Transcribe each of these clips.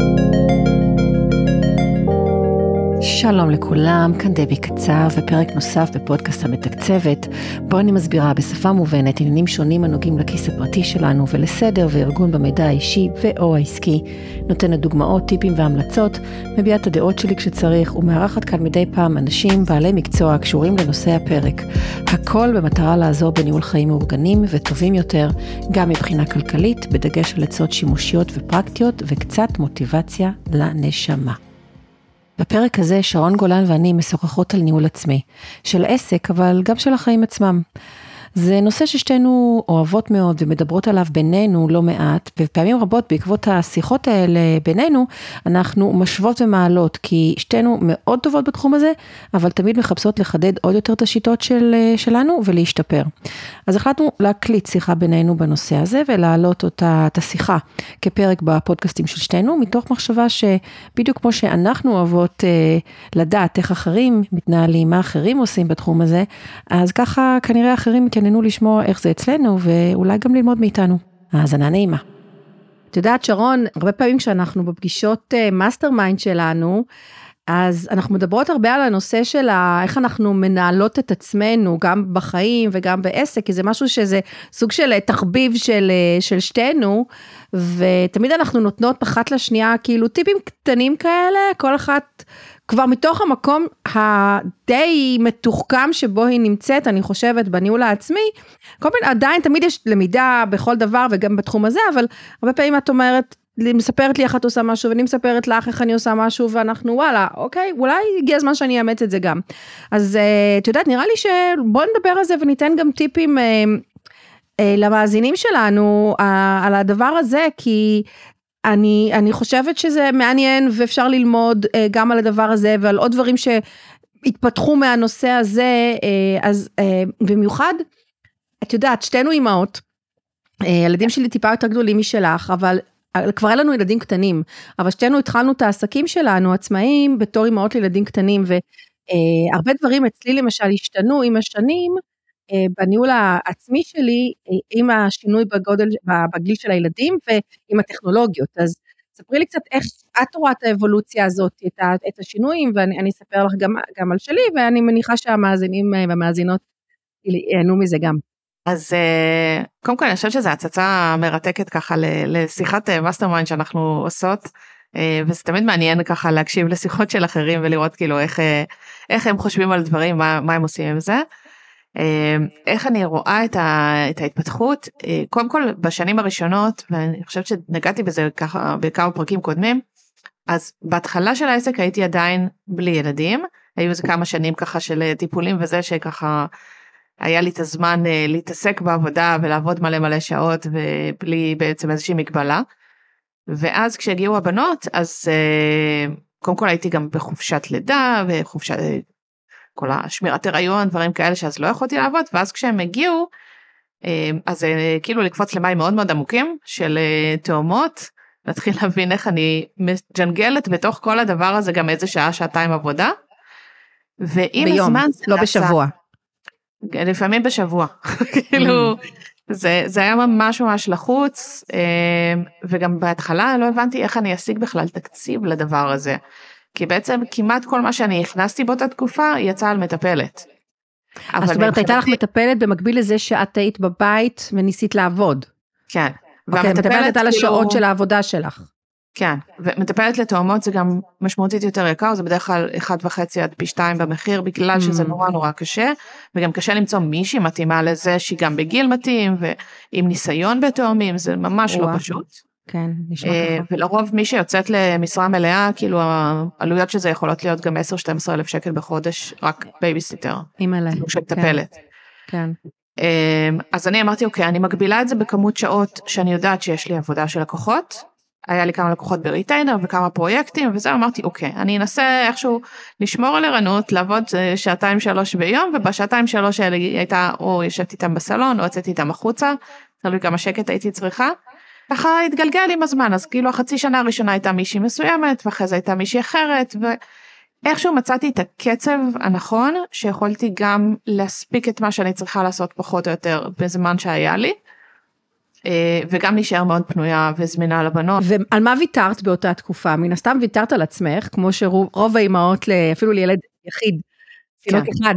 Música שלום לכולם, כאן דבי קצב ופרק נוסף בפודקאסט המתקצבת, בו אני מסבירה בשפה מובנת עניינים שונים הנוגעים לכיס הפרטי שלנו ולסדר וארגון במידע האישי ו/או העסקי, נותנת דוגמאות, טיפים והמלצות, מביעה את הדעות שלי כשצריך ומארחת כאן מדי פעם אנשים בעלי מקצוע הקשורים לנושא הפרק. הכל במטרה לעזור בניהול חיים מאורגנים וטובים יותר, גם מבחינה כלכלית, בדגש על עצות שימושיות ופרקטיות וקצת מוטיבציה לנשמה. בפרק הזה שרון גולן ואני משוחחות על ניהול עצמי, של עסק אבל גם של החיים עצמם. זה נושא ששתינו אוהבות מאוד ומדברות עליו בינינו לא מעט, ופעמים רבות בעקבות השיחות האלה בינינו, אנחנו משוות ומעלות, כי שתינו מאוד טובות בתחום הזה, אבל תמיד מחפשות לחדד עוד יותר את השיטות של, שלנו ולהשתפר. אז החלטנו להקליט שיחה בינינו בנושא הזה ולהעלות אותה, את השיחה כפרק בפודקאסטים של שתינו, מתוך מחשבה שבדיוק כמו שאנחנו אוהבות אה, לדעת איך אחרים מתנהלים, מה אחרים עושים בתחום הזה, אז ככה כנראה אחרים יתעניינו לשמוע איך זה אצלנו, ואולי גם ללמוד מאיתנו. האזנה נעימה. את יודעת, שרון, הרבה פעמים כשאנחנו בפגישות master uh, mind שלנו, אז אנחנו מדברות הרבה על הנושא של איך אנחנו מנהלות את עצמנו, גם בחיים וגם בעסק, כי זה משהו שזה סוג של אה, תחביב של, אה, של שתינו, ותמיד אנחנו נותנות אחת לשנייה כאילו טיפים קטנים כאלה, כל אחת כבר מתוך המקום הדי מתוחכם שבו היא נמצאת, אני חושבת, בניהול העצמי, כל מיני, עדיין תמיד יש למידה בכל דבר וגם בתחום הזה, אבל הרבה פעמים את אומרת, מספרת לי איך את עושה משהו ואני מספרת לך איך אני עושה משהו ואנחנו וואלה אוקיי אולי הגיע הזמן שאני אאמץ את זה גם. אז אה, את יודעת נראה לי שבוא נדבר על זה וניתן גם טיפים אה, אה, למאזינים שלנו על הדבר הזה כי אני, אני חושבת שזה מעניין ואפשר ללמוד אה, גם על הדבר הזה ועל עוד דברים שהתפתחו מהנושא הזה, אה, אז אה, במיוחד, את יודעת, שתינו אימהות, הילדים שלי טיפה יותר גדולים משלך, אבל כבר היה לנו ילדים קטנים, אבל שתינו התחלנו את העסקים שלנו עצמאיים בתור אימהות לילדים קטנים, והרבה דברים אצלי למשל השתנו עם השנים, בניהול העצמי שלי אה, עם השינוי בגודל, בגיל של הילדים ועם הטכנולוגיות. אז ספרי לי קצת איך את רואה את האבולוציה הזאת, את, השינויים, ואני אספר לך גם, גם על שלי, ואני מניחה שהמאזינים אה, והמאזינות ייהנו מזה גם. אז קודם כל אני חושבת שזו הצצה מרתקת ככה לשיחת mastermind שאנחנו עושות. וזה תמיד מעניין ככה להקשיב לשיחות של אחרים ולראות כאילו איך, איך הם חושבים על דברים, מה, מה הם עושים עם זה. אמ, איך אני רואה את, ה, את ההתפתחות אה, קודם כל בשנים הראשונות ואני חושבת שנגעתי בזה ככה בכמה פרקים קודמים אז בהתחלה של העסק הייתי עדיין בלי ילדים היו איזה כמה שנים ככה של אה, טיפולים וזה שככה היה לי את הזמן אה, להתעסק בעבודה ולעבוד מלא מלא שעות ובלי בעצם איזושהי מגבלה. ואז כשהגיעו הבנות אז קודם כל הייתי גם בחופשת לידה וחופשת כל השמירת הריון דברים כאלה שאז לא יכולתי לעבוד ואז כשהם הגיעו אה, אז אה, כאילו לקפוץ למים מאוד מאוד עמוקים של אה, תאומות להתחיל להבין איך אני מג'נגלת בתוך כל הדבר הזה גם איזה שעה שעתיים עבודה. ועם ביום, הזמן לא בשבוע. לפעמים בשבוע כאילו. זה זה היה ממש ממש לחוץ וגם בהתחלה לא הבנתי איך אני אשיג בכלל תקציב לדבר הזה. כי בעצם כמעט כל מה שאני הכנסתי באותה תקופה יצא על מטפלת. אז זאת אומרת הייתה לך מטפלת במקביל לזה שאת היית בבית וניסית לעבוד. כן. אוקיי, מטפלת על כאילו- השעות של העבודה שלך. כן, ומטפלת לתאומות זה גם משמעותית יותר יקר, זה בדרך כלל 1.5 עד פי 2 במחיר, בגלל שזה mm. נורא נורא קשה, וגם קשה למצוא מישהי מתאימה לזה שהיא גם בגיל מתאים ועם ניסיון בתאומים, זה ממש לא פשוט. כן, נשמע אה, ככה. ולרוב מי שיוצאת למשרה מלאה, כאילו העלויות של זה יכולות להיות גם 10-12 אלף שקל בחודש, רק בייביסיטר. אימא'לה. של מטפלת. כן. אמ, אז אני אמרתי, אוקיי, אני מגבילה את זה בכמות שעות שאני יודעת שיש לי עבודה של לקוחות. היה לי כמה לקוחות ב retainer וכמה פרויקטים וזה אמרתי אוקיי אני אנסה איכשהו לשמור על ערנות לעבוד אה, שעתיים שלוש ביום ובשעתיים שלוש האלה הייתה או יושבת איתם בסלון או יוצאת איתם החוצה תלוי כמה שקט הייתי צריכה. ככה התגלגל עם הזמן אז כאילו החצי שנה הראשונה הייתה מישהי מסוימת ואחרי זה הייתה מישהי אחרת ואיכשהו מצאתי את הקצב הנכון שיכולתי גם להספיק את מה שאני צריכה לעשות פחות או יותר בזמן שהיה לי. אה, וגם להישאר מאוד פנויה וזמינה לבנות. ועל מה ויתרת באותה תקופה? מן הסתם ויתרת על עצמך, כמו שרוב האימהות, אפילו לילד יחיד, תינוק כן. אחד,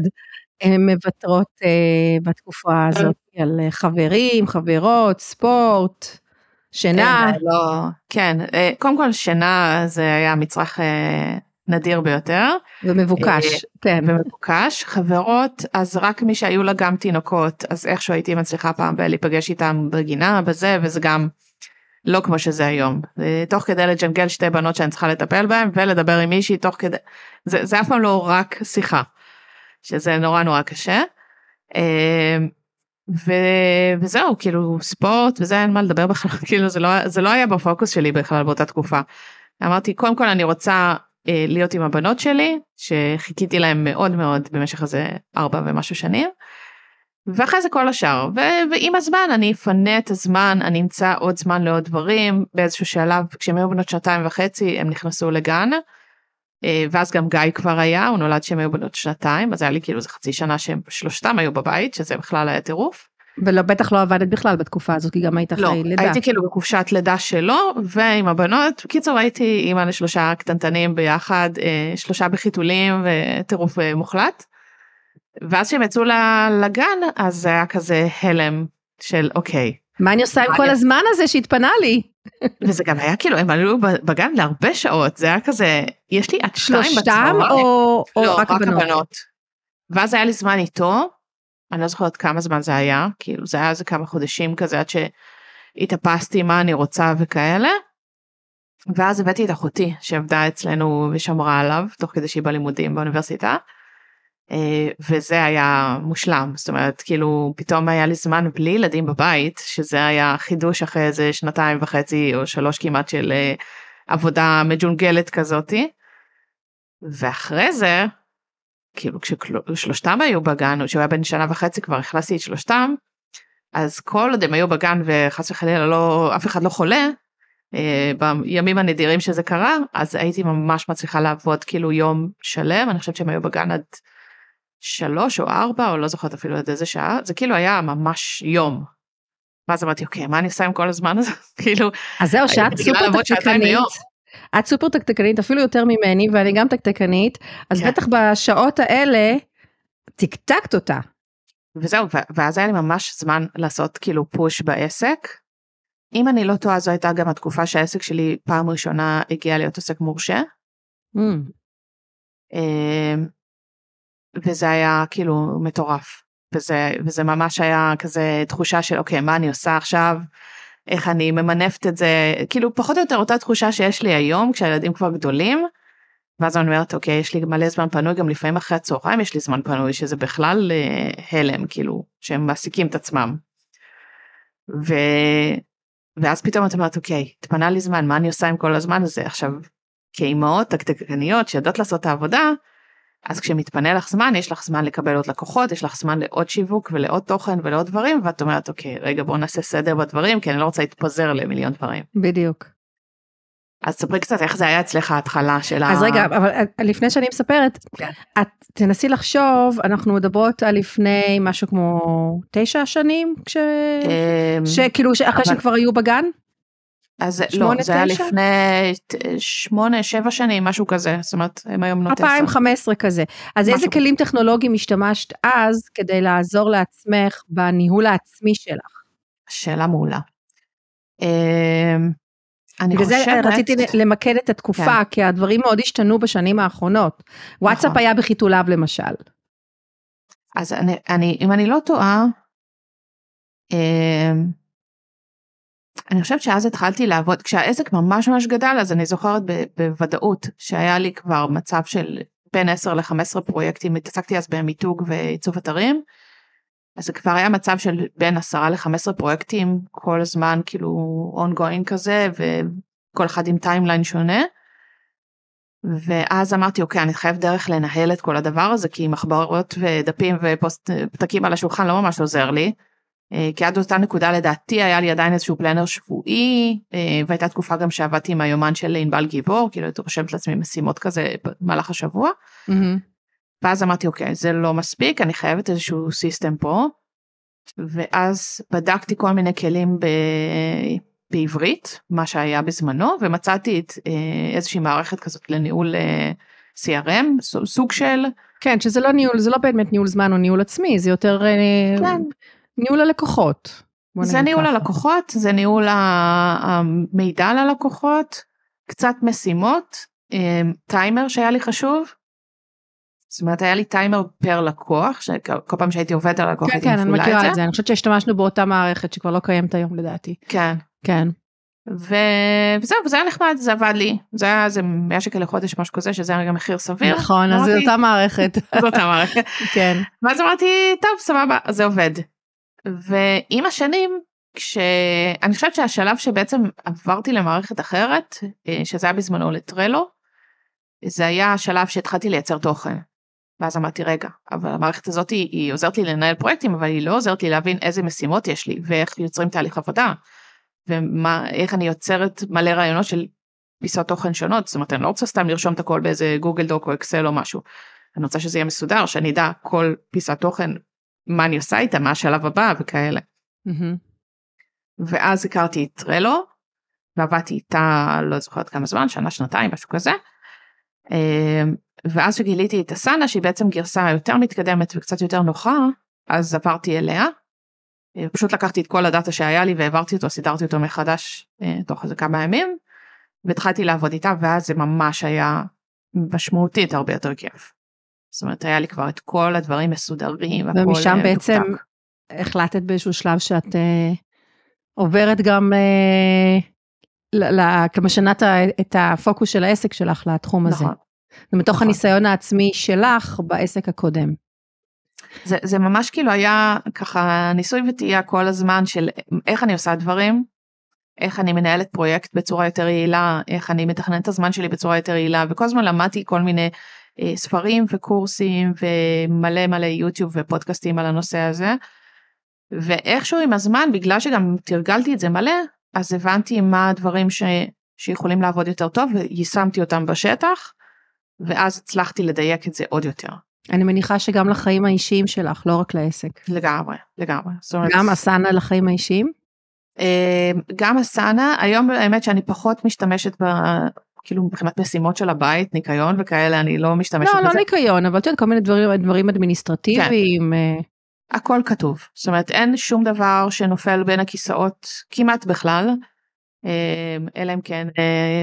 הן מוותרות uh, בתקופה הזאת על חברים, חברות, ספורט, שינה. כן, לא, כן, קודם כל שינה זה היה מצרך נדיר ביותר. ומבוקש, אה, כן. ומבוקש. חברות, אז רק מי שהיו לה גם תינוקות, אז איכשהו הייתי מצליחה פעם להיפגש איתם בגינה, בזה, וזה גם לא כמו שזה היום. תוך כדי לג'נגל שתי בנות שאני צריכה לטפל בהן, ולדבר עם מישהי תוך כדי, זה, זה אף פעם לא רק שיחה, שזה נורא נורא קשה. אה, ו... וזהו כאילו ספורט וזה אין מה לדבר בכלל כאילו זה לא זה לא היה בפוקוס שלי בכלל באותה תקופה. אמרתי קודם כל אני רוצה אה, להיות עם הבנות שלי שחיכיתי להם מאוד מאוד במשך איזה ארבע ומשהו שנים. ואחרי זה כל השאר ו- ועם הזמן אני אפנה את הזמן אני אמצא עוד זמן לעוד דברים באיזשהו שלב כשהם היו בנות שנתיים וחצי הם נכנסו לגן. אה, ואז גם גיא כבר היה הוא נולד שהם היו בנות שנתיים אז היה לי כאילו זה חצי שנה שהם שלושתם היו בבית שזה בכלל היה טירוף. ובטח לא עבדת בכלל בתקופה הזאת, כי גם היית לא, אחרי לידה. הייתי כאילו בחופשת לידה שלו, ועם הבנות, בקיצור הייתי אימא לשלושה קטנטנים ביחד, אה, שלושה בחיתולים וטירוף אה, מוחלט. ואז כשהם יצאו לגן, אז זה היה כזה הלם של אוקיי. מה אני עושה עם כל הזמן הזה שהתפנה לי? וזה גם היה כאילו, הם עלו בגן להרבה שעות, זה היה כזה, יש לי עד שתיים בצהריים. שלושתם או, או לא, רק הבנות? ואז היה לי זמן איתו, אני לא זוכרת כמה זמן זה היה, כאילו זה היה איזה כמה חודשים כזה עד שהתאפסתי מה אני רוצה וכאלה. ואז הבאתי את אחותי שעבדה אצלנו ושמרה עליו תוך כדי שהיא בלימודים באוניברסיטה. אה, וזה היה מושלם זאת אומרת כאילו פתאום היה לי זמן בלי ילדים בבית שזה היה חידוש אחרי איזה שנתיים וחצי או שלוש כמעט של אה, עבודה מג'ונגלת כזאתי. ואחרי זה כאילו כששלושתם היו בגן, או שהוא היה בן שנה וחצי כבר הכנסתי את שלושתם, אז כל עוד הם היו בגן וחס וחלילה לא, אף אחד לא חולה, אה, בימים הנדירים שזה קרה, אז הייתי ממש מצליחה לעבוד כאילו יום שלם, אני חושבת שהם היו בגן עד שלוש או ארבע, או לא זוכרת אפילו עד איזה שעה, זה כאילו היה ממש יום. ואז אמרתי, אוקיי, מה אני עושה עם כל הזמן הזה? כאילו, אז זהו, שאת סופר תקתקנית. את סופר תקתקנית, אפילו יותר ממני, ואני גם תקתקנית, אז כן. בטח בשעות האלה, תקתקת אותה. וזהו, ואז היה לי ממש זמן לעשות כאילו פוש בעסק. אם אני לא טועה, זו הייתה גם התקופה שהעסק שלי פעם ראשונה הגיע להיות עסק מורשה. Mm. וזה היה כאילו מטורף. וזה, וזה ממש היה כזה תחושה של אוקיי, מה אני עושה עכשיו? איך אני ממנפת את זה, כאילו פחות או יותר אותה תחושה שיש לי היום כשהילדים כבר גדולים. ואז אני אומרת אוקיי יש לי מלא זמן פנוי גם לפעמים אחרי הצהריים יש לי זמן פנוי שזה בכלל אה, הלם כאילו שהם מעסיקים את עצמם. ו... ואז פתאום את אומרת אוקיי התפנה לי זמן מה אני עושה עם כל הזמן הזה עכשיו כאימהות תקתקניות שיודעות לעשות את העבודה אז כשמתפנה לך זמן יש לך זמן לקבל עוד לקוחות יש לך זמן לעוד שיווק ולעוד תוכן ולעוד דברים ואת אומרת אוקיי רגע בוא נעשה סדר בדברים כי אני לא רוצה להתפזר למיליון דברים. בדיוק. אז ספרי קצת איך זה היה אצלך ההתחלה של ה... אז רגע אבל אה, לפני שאני מספרת כן. את תנסי לחשוב אנחנו מדברות על לפני משהו כמו תשע שנים כש... אמ, שכאילו אחרי שכבר היו בגן. אז לא, זה היה לפני שמונה, שבע שנים, משהו כזה, זאת אומרת, הם היום נוטסה. 2015 כזה. אז איזה כלים טכנולוגיים השתמשת אז כדי לעזור לעצמך בניהול העצמי שלך? שאלה מעולה. אמ, אני חושבת... בגלל זה רציתי למקד את התקופה, כן. כי הדברים מאוד השתנו בשנים האחרונות. וואטסאפ נכון. היה בחיתוליו למשל. אז אני, אני, אם אני לא טועה, אמ, אני חושבת שאז התחלתי לעבוד, כשהעסק ממש ממש גדל אז אני זוכרת בוודאות שהיה לי כבר מצב של בין 10 ל-15 פרויקטים, התעסקתי אז במיתוג ועיצוב אתרים, אז זה כבר היה מצב של בין 10 ל-15 פרויקטים כל הזמן כאילו ongoing כזה וכל אחד עם timeline שונה. ואז אמרתי אוקיי אני חייבת דרך לנהל את כל הדבר הזה כי מחברות ודפים ופוסט פתקים על השולחן לא ממש עוזר לי. אה, כי עד אותה נקודה לדעתי היה לי עדיין איזשהו פלנר שבועי אה, והייתה תקופה גם שעבדתי עם היומן של ענבל גיבור כאילו הייתי רושמת לעצמי משימות כזה במהלך השבוע. Mm-hmm. ואז אמרתי אוקיי זה לא מספיק אני חייבת איזשהו סיסטם פה. ואז בדקתי כל מיני כלים ב... בעברית, מה שהיה בזמנו, ומצאתי את אה, איזושהי מערכת כזאת לניהול CRM, סוג של... כן, שזה לא ניהול, זה לא באמת ניהול זמן או ניהול עצמי, זה יותר כן. ניהול הלקוחות. זה ניהול ככה. הלקוחות, זה ניהול המידע על הלקוחות, קצת משימות, טיימר שהיה לי חשוב. זאת אומרת היה לי טיימר פר לקוח שכל פעם שהייתי עובדת על לקוח כן כן אני מכירה את זה אני חושבת שהשתמשנו באותה מערכת שכבר לא קיימת היום לדעתי כן כן. ו... וזהו וזה היה נחמד זה עבד לי זה היה איזה 100 שקל לחודש משהו כזה שזה היה גם מחיר סביר נכון אז זו אותה מערכת זו אותה מערכת כן ואז אמרתי טוב סבבה זה עובד. ועם השנים כשאני חושבת שהשלב שבעצם עברתי למערכת אחרת אה, שזה היה בזמנו לטרלו זה היה השלב שהתחלתי לייצר תוכן. ואז אמרתי רגע אבל המערכת הזאת היא, היא עוזרת לי לנהל פרויקטים אבל היא לא עוזרת לי להבין איזה משימות יש לי ואיך יוצרים תהליך עבודה. ואיך אני יוצרת מלא רעיונות של פיסות תוכן שונות זאת אומרת אני לא רוצה סתם לרשום את הכל באיזה גוגל דוק או אקסל או משהו. אני רוצה שזה יהיה מסודר שאני אדע כל פיסת תוכן מה אני עושה איתה מה השלב הבא וכאלה. Mm-hmm. ואז הכרתי את טרלו ועבדתי איתה לא זוכרת כמה זמן שנה שנתיים משהו כזה. אמ, ואז שגיליתי את אסנה שהיא בעצם גרסה יותר מתקדמת וקצת יותר נוחה אז עברתי אליה. אה, פשוט לקחתי את כל הדאטה שהיה לי והעברתי אותו סידרתי אותו מחדש אה, תוך איזה כמה ימים והתחלתי לעבוד איתה ואז זה ממש היה משמעותית הרבה יותר כיף. זאת אומרת היה לי כבר את כל הדברים מסודרים. ומשם אה, בעצם החלטת באיזשהו שלב שאת אה, עוברת גם אה, משנת את הפוקוס של העסק שלך לתחום הזה. נכון. ומתוך נכון. הניסיון העצמי שלך בעסק הקודם. זה, זה ממש כאילו היה ככה ניסוי וטעייה כל הזמן של איך אני עושה דברים, איך אני מנהלת פרויקט בצורה יותר יעילה, איך אני מתכננת את הזמן שלי בצורה יותר יעילה, וכל הזמן למדתי כל מיני ספרים וקורסים ומלא מלא יוטיוב ופודקאסטים על הנושא הזה. ואיכשהו עם הזמן, בגלל שגם תרגלתי את זה מלא, אז הבנתי מה הדברים ש... שיכולים לעבוד יותר טוב ויישמתי אותם בשטח. ואז הצלחתי לדייק את זה עוד יותר. אני מניחה שגם לחיים האישיים שלך, לא רק לעסק. לגמרי, לגמרי. גם אסנה לחיים האישיים? אה, גם אסנה, היום האמת שאני פחות משתמשת. כאילו מבחינת משימות של הבית, ניקיון וכאלה, אני לא משתמשת לא, בזה. לא, לא ניקיון, אבל את יודעת, כל מיני דברים, דברים אדמיניסטרטיביים. כן. אה. הכל כתוב, זאת אומרת אין שום דבר שנופל בין הכיסאות כמעט בכלל, אה, אלא אם כן,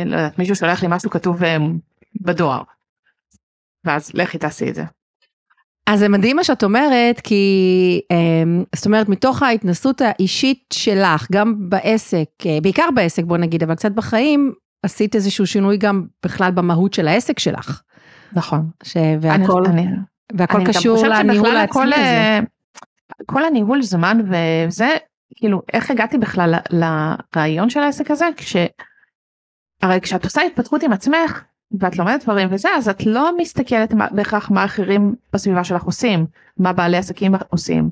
לא יודעת, מישהו שולח לי משהו כתוב בדואר. ואז לכי תעשי את זה. אז זה מדהים מה שאת אומרת, כי אמ, זאת אומרת, מתוך ההתנסות האישית שלך, גם בעסק, אה, בעיקר בעסק בוא נגיד, אבל קצת בחיים, עשית איזשהו שינוי גם בכלל במהות של העסק שלך. נכון. ש... והכל, אני, והכל אני קשור לניהול העצמי הזה. אה, כל הניהול זמן וזה, כאילו, איך הגעתי בכלל לרעיון של העסק הזה? כש... הרי כשאת עושה התפתחות עם עצמך, ואת לומדת דברים וזה אז את לא מסתכלת בהכרח מה אחרים בסביבה שלך עושים מה בעלי עסקים עושים.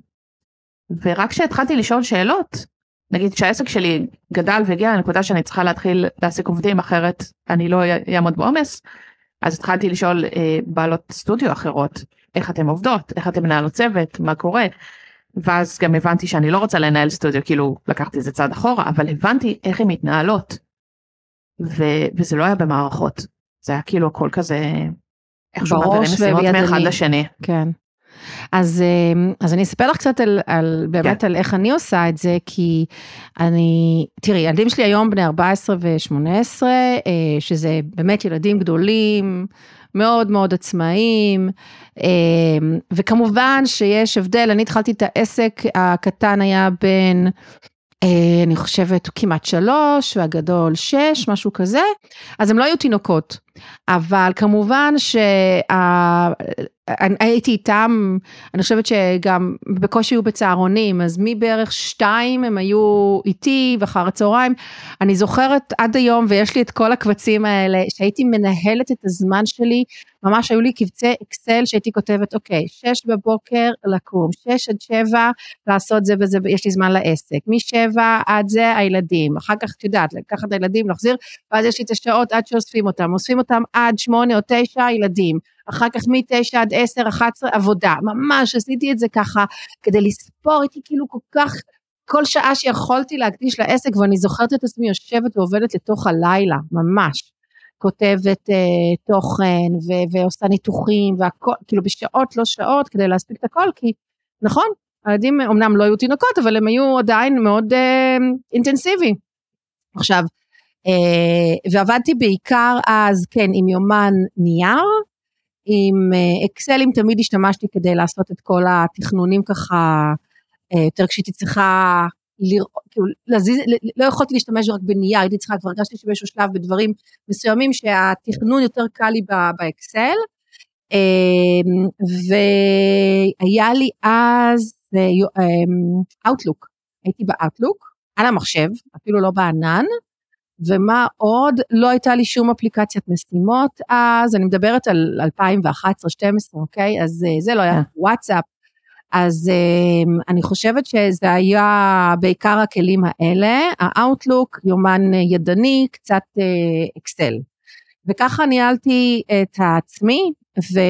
ורק כשהתחלתי לשאול שאלות נגיד כשהעסק שלי גדל והגיע לנקודה שאני צריכה להתחיל להעסיק עובדים אחרת אני לא אעמוד בעומס אז התחלתי לשאול אה, בעלות סטודיו אחרות איך אתם עובדות איך אתם מנהלות צוות מה קורה. ואז גם הבנתי שאני לא רוצה לנהל סטודיו כאילו לקחתי איזה צעד אחורה אבל הבנתי איך הן מתנהלות. ו- וזה לא היה במערכות זה היה כאילו הכל כזה, איכשהו מעבירים משימות מאחד לשני. כן. אז, אמ, אז אני אספר לך קצת על, על באמת כן. על איך אני עושה את זה, כי אני, תראי, ילדים שלי היום בני 14 ו-18, אה, שזה באמת ילדים גדולים, מאוד מאוד עצמאיים, אמ, וכמובן שיש הבדל, אני התחלתי את העסק, הקטן היה בין אה, אני חושבת כמעט שלוש והגדול שש משהו כזה אז הם לא היו תינוקות אבל כמובן שהייתי איתם אני חושבת שגם בקושי היו בצהרונים אז מבערך שתיים הם היו איתי ואחר הצהריים. אני זוכרת עד היום ויש לי את כל הקבצים האלה שהייתי מנהלת את הזמן שלי ממש היו לי קבצי אקסל שהייתי כותבת אוקיי שש בבוקר לקום שש עד שבע לעשות זה וזה יש לי זמן לעסק משבע עד זה הילדים אחר כך את יודעת לקחת את הילדים להחזיר ואז יש לי את השעות עד שאוספים אותם אוספים אותם עד שמונה או תשע ילדים אחר כך מ-9 עד 10, 11 עבודה, ממש עשיתי את זה ככה כדי לספור, הייתי כאילו כל כך, כל שעה שיכולתי להקדיש לעסק ואני זוכרת את עצמי יושבת ועובדת לתוך הלילה, ממש. כותבת אה, תוכן ו- ועושה ניתוחים והכל, כאילו בשעות לא שעות כדי להספיק את הכל, כי נכון, הילדים אמנם לא היו תינוקות, אבל הם היו עדיין מאוד אה, אינטנסיביים. עכשיו, אה, ועבדתי בעיקר אז, כן, עם יומן נייר, עם אה, אקסלים תמיד השתמשתי כדי לעשות את כל התכנונים ככה, אה, יותר כשהייתי צריכה לראות, כאילו, להזיז, לא יכולתי להשתמש רק בנייר, הייתי צריכה, כבר הרגשתי שבאיזשהו שלב בדברים מסוימים שהתכנון יותר קל לי ב Excel. אמ, והיה לי אז Outlook, אמ, הייתי ב Outlook, על המחשב, אפילו לא בענן, ומה עוד? לא הייתה לי שום אפליקציית משימות אז, אני מדברת על 2011-2012, אוקיי? אז אה, זה לא היה וואטסאפ, אז um, אני חושבת שזה היה בעיקר הכלים האלה, ה Outlook, יומן ידני, קצת אקסל. וככה ניהלתי את עצמי ו,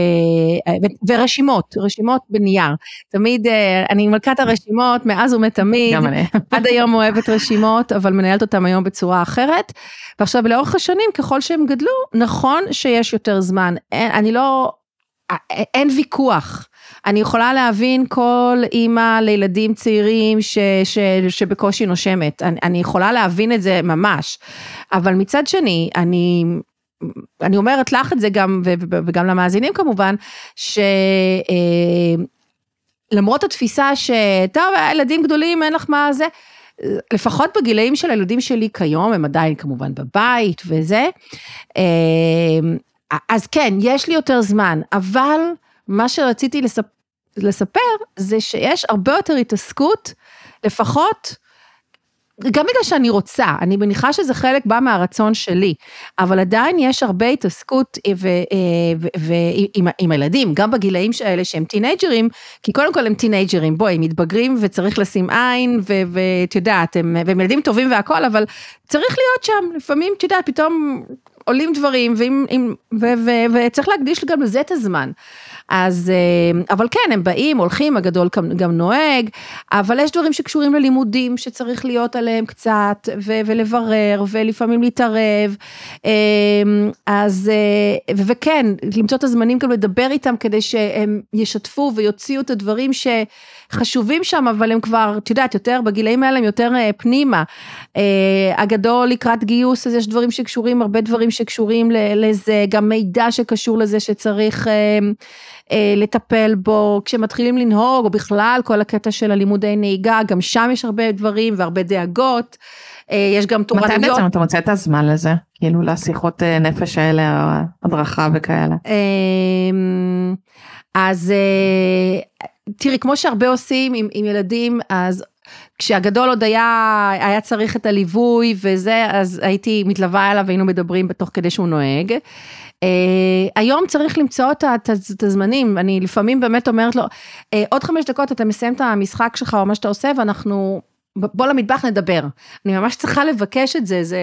ו, ורשימות, רשימות בנייר. תמיד, uh, אני מלכת הרשימות מאז ומתמיד. גם אני. עד היום אוהבת רשימות, אבל מנהלת אותן היום בצורה אחרת. ועכשיו לאורך השנים, ככל שהם גדלו, נכון שיש יותר זמן. אין, אני לא, אין ויכוח. אני יכולה להבין כל אימא לילדים צעירים ש, ש, שבקושי נושמת, אני, אני יכולה להבין את זה ממש, אבל מצד שני, אני, אני אומרת לך את זה גם, וגם למאזינים כמובן, שלמרות התפיסה שטוב, ילדים גדולים, אין לך מה זה, לפחות בגילאים של הילדים שלי כיום, הם עדיין כמובן בבית וזה, אז כן, יש לי יותר זמן, אבל מה שרציתי לספ... לספר זה שיש הרבה יותר התעסקות, לפחות, גם בגלל שאני רוצה, אני מניחה שזה חלק בא מהרצון שלי, אבל עדיין יש הרבה התעסקות ו, ו, עם, עם הילדים, גם בגילאים האלה שהם טינג'רים, כי קודם כל הם טינג'רים, בואי, הם מתבגרים וצריך לשים עין, ואת יודעת, הם, והם ילדים טובים והכל, אבל צריך להיות שם, לפעמים, את יודעת, פתאום עולים דברים, וצריך להקדיש גם לזה את הזמן. אז, אה, אבל כן, הם באים, הולכים, הגדול גם נוהג, אבל יש דברים שקשורים ללימודים שצריך להיות עליהם קצת, ו- ולברר, ולפעמים להתערב. אה, אז, אה, וכן, למצוא את הזמנים גם לדבר איתם כדי שהם ישתפו ויוציאו את הדברים ש... חשובים שם, אבל הם כבר, את יודעת, יותר, בגילאים האלה הם יותר פנימה. הגדול לקראת גיוס, אז יש דברים שקשורים, הרבה דברים שקשורים לזה, גם מידע שקשור לזה שצריך אה, לטפל בו, כשמתחילים לנהוג, או בכלל כל הקטע של הלימודי נהיגה, גם שם יש הרבה דברים והרבה דאגות. אה, יש גם תורנויות. מתי בעצם אתה מוצא את הזמן לזה? כאילו לשיחות אה, נפש האלה, הדרכה וכאלה. אמ, אז תראי, כמו שהרבה עושים עם, עם ילדים, אז כשהגדול עוד היה, היה צריך את הליווי וזה, אז הייתי מתלווה אליו והיינו מדברים בתוך כדי שהוא נוהג. Uh, היום צריך למצוא את, הזמנים, אני לפעמים באמת אומרת לו, uh, עוד חמש דקות אתה מסיים את המשחק שלך או מה שאתה עושה ואנחנו, בוא למטבח נדבר. אני ממש צריכה לבקש את זה, זה,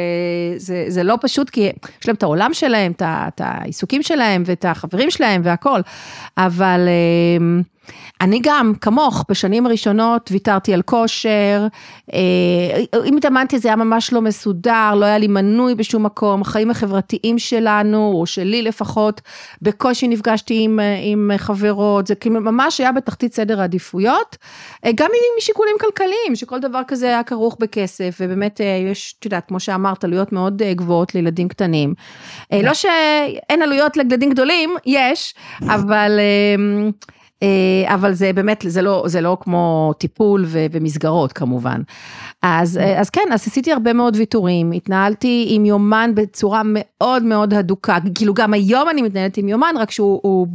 זה, זה לא פשוט כי יש להם את העולם שלהם, את, העיסוקים שלהם ואת החברים שלהם והכל, אבל... אני גם, כמוך, בשנים הראשונות ויתרתי על כושר, אה, אם התאמנתי זה היה ממש לא מסודר, לא היה לי מנוי בשום מקום, החיים החברתיים שלנו, או שלי לפחות, בקושי נפגשתי עם, עם חברות, זה כאילו ממש היה בתחתית סדר העדיפויות, אה, גם משיקולים כלכליים, שכל דבר כזה היה כרוך בכסף, ובאמת אה, יש, את יודעת, כמו שאמרת, עלויות מאוד גבוהות לילדים קטנים. לא שאין עלויות לילדים גדולים, יש, אבל... אה, אבל זה באמת, זה לא, זה לא כמו טיפול ו, ומסגרות כמובן. אז, אה, אז כן, אז עשיתי הרבה מאוד ויתורים, התנהלתי עם יומן בצורה מאוד מאוד הדוקה, כאילו גם היום אני מתנהלת עם יומן, רק שהוא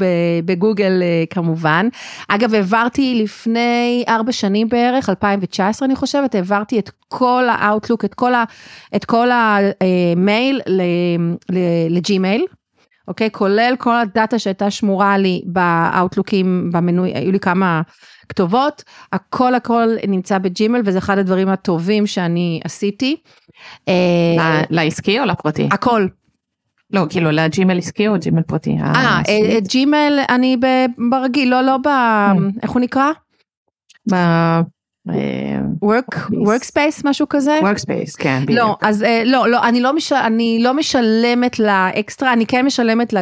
בגוגל אה, כמובן. אגב, העברתי לפני ארבע שנים בערך, 2019 אני חושבת, העברתי את כל האאוטלוק, את כל, ה, את כל המייל ל Gmail. אוקיי? כולל כל ה data שהייתה שמורה לי ב Outlookים, במנוי, היו לי כמה כתובות, הכל הכל נמצא ב Gmail וזה אחד הדברים הטובים שאני עשיתי. לעסקי או לפרטי? הכל. לא, כאילו ל Gmail עסקי או Gmail פרטי? אה, אה, Gmail אני ברגיל, לא, לא ב... איך הוא נקרא? ב... work workspace משהו כזה? Workspace כן לא אז לא לא אני לא מש, אני לא משלמת לאקסטרה אני כן משלמת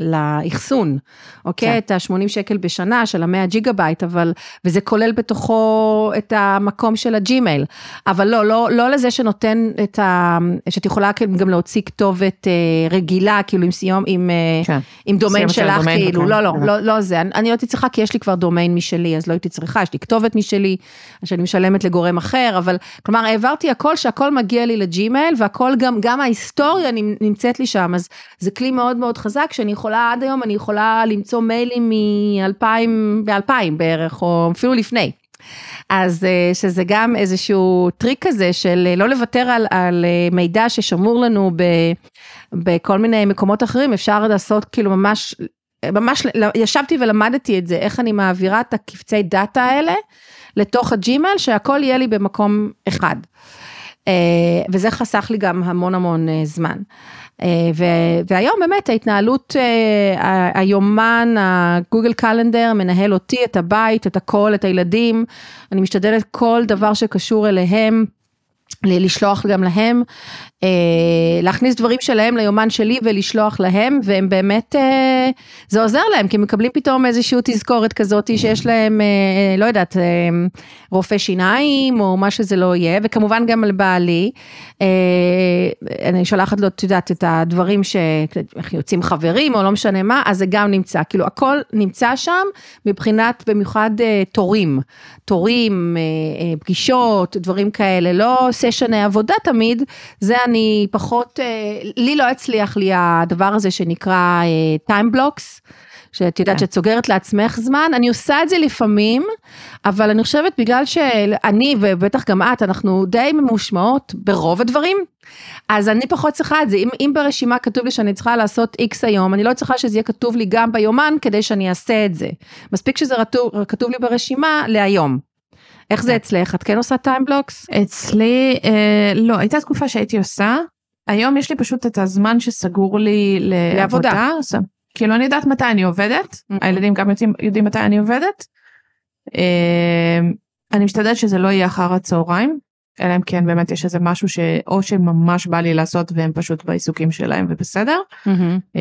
לאחסון אוקיי? כן. את ה-80 שקל בשנה של ה-100 ג'יגה בייט אבל וזה כולל בתוכו את המקום של ה Gmail. אבל לא לא לא לזה שנותן את ה... שאת יכולה גם להוציא כתובת רגילה כאילו עם סיומת עם, כן. עם דומיין שלך כאילו לא לא לא לא זה. אני לא הייתי צריכה כי יש לי כבר דומיין משלי אז לא הייתי צריכה יש לי כתובת משלי, שאני משלמת לגורם אחר, אבל כלומר העברתי הכל שהכל מגיע לי ל Gmail והכל גם, גם ההיסטוריה נמצאת לי שם, אז זה כלי מאוד מאוד חזק שאני יכולה עד היום, אני יכולה למצוא מיילים מ-2000, ב-2000 בערך, או אפילו לפני. אז אה, שזה גם איזשהו טריק כזה של לא לוותר על, על אה, מידע ששמור לנו ב, בכל מיני מקומות אחרים, אפשר לעשות כאילו ממש ממש ישבתי ולמדתי את זה, איך אני מעבירה את הקבצי דאטה האלה לתוך הג'ימל, שהכל יהיה לי במקום אחד. אה, וזה חסך לי גם המון המון אה, זמן. אה, והיום באמת ההתנהלות, היומן, הגוגל קלנדר מנהל אותי, את הבית, את הכל, את הילדים, אני משתדלת כל דבר שקשור אליהם. לשלוח גם להם, אה, להכניס דברים שלהם ליומן שלי ולשלוח להם, והם באמת, אה, זה עוזר להם, כי הם מקבלים פתאום איזושהי תזכורת כזאת שיש להם, אה, לא יודעת, רופא שיניים או מה שזה לא יהיה, וכמובן גם על בעלי, אני שולחת לו, את יודעת, את הדברים שאיך יוצאים חברים או לא משנה מה, אז זה גם נמצא, כאילו הכל נמצא שם מבחינת במיוחד תורים, תורים, פגישות, דברים כאלה, לא סשני עבודה תמיד, זה אני פחות, אה, לי לא הצליח לי הדבר הזה שנקרא אה, time blocks. שאת יודעת כן. שאת סוגרת לעצמך זמן, אני עושה את זה לפעמים, אבל אני חושבת בגלל שאני ובטח גם את, אנחנו די ממושמעות ברוב הדברים, אז אני פחות צריכה את זה, אם, אם ברשימה כתוב לי שאני צריכה לעשות איקס היום, אני לא צריכה שזה יהיה כתוב לי גם ביומן כדי שאני אעשה את זה. מספיק שזה רטוב, כתוב לי ברשימה להיום. איך זה אצלך? את כן עושה טיים בלוקס? אצלי אה, לא, הייתה תקופה שהייתי עושה. היום יש לי פשוט את הזמן שסגור לי לעבודה. לעבודה. כאילו אני יודעת מתי אני עובדת, mm-hmm. הילדים גם יודעים, יודעים מתי אני עובדת. אה, אני משתדלת שזה לא יהיה אחר הצהריים, אלא אם כן באמת יש איזה משהו שאו שממש בא לי לעשות והם פשוט בעיסוקים שלהם ובסדר, mm-hmm.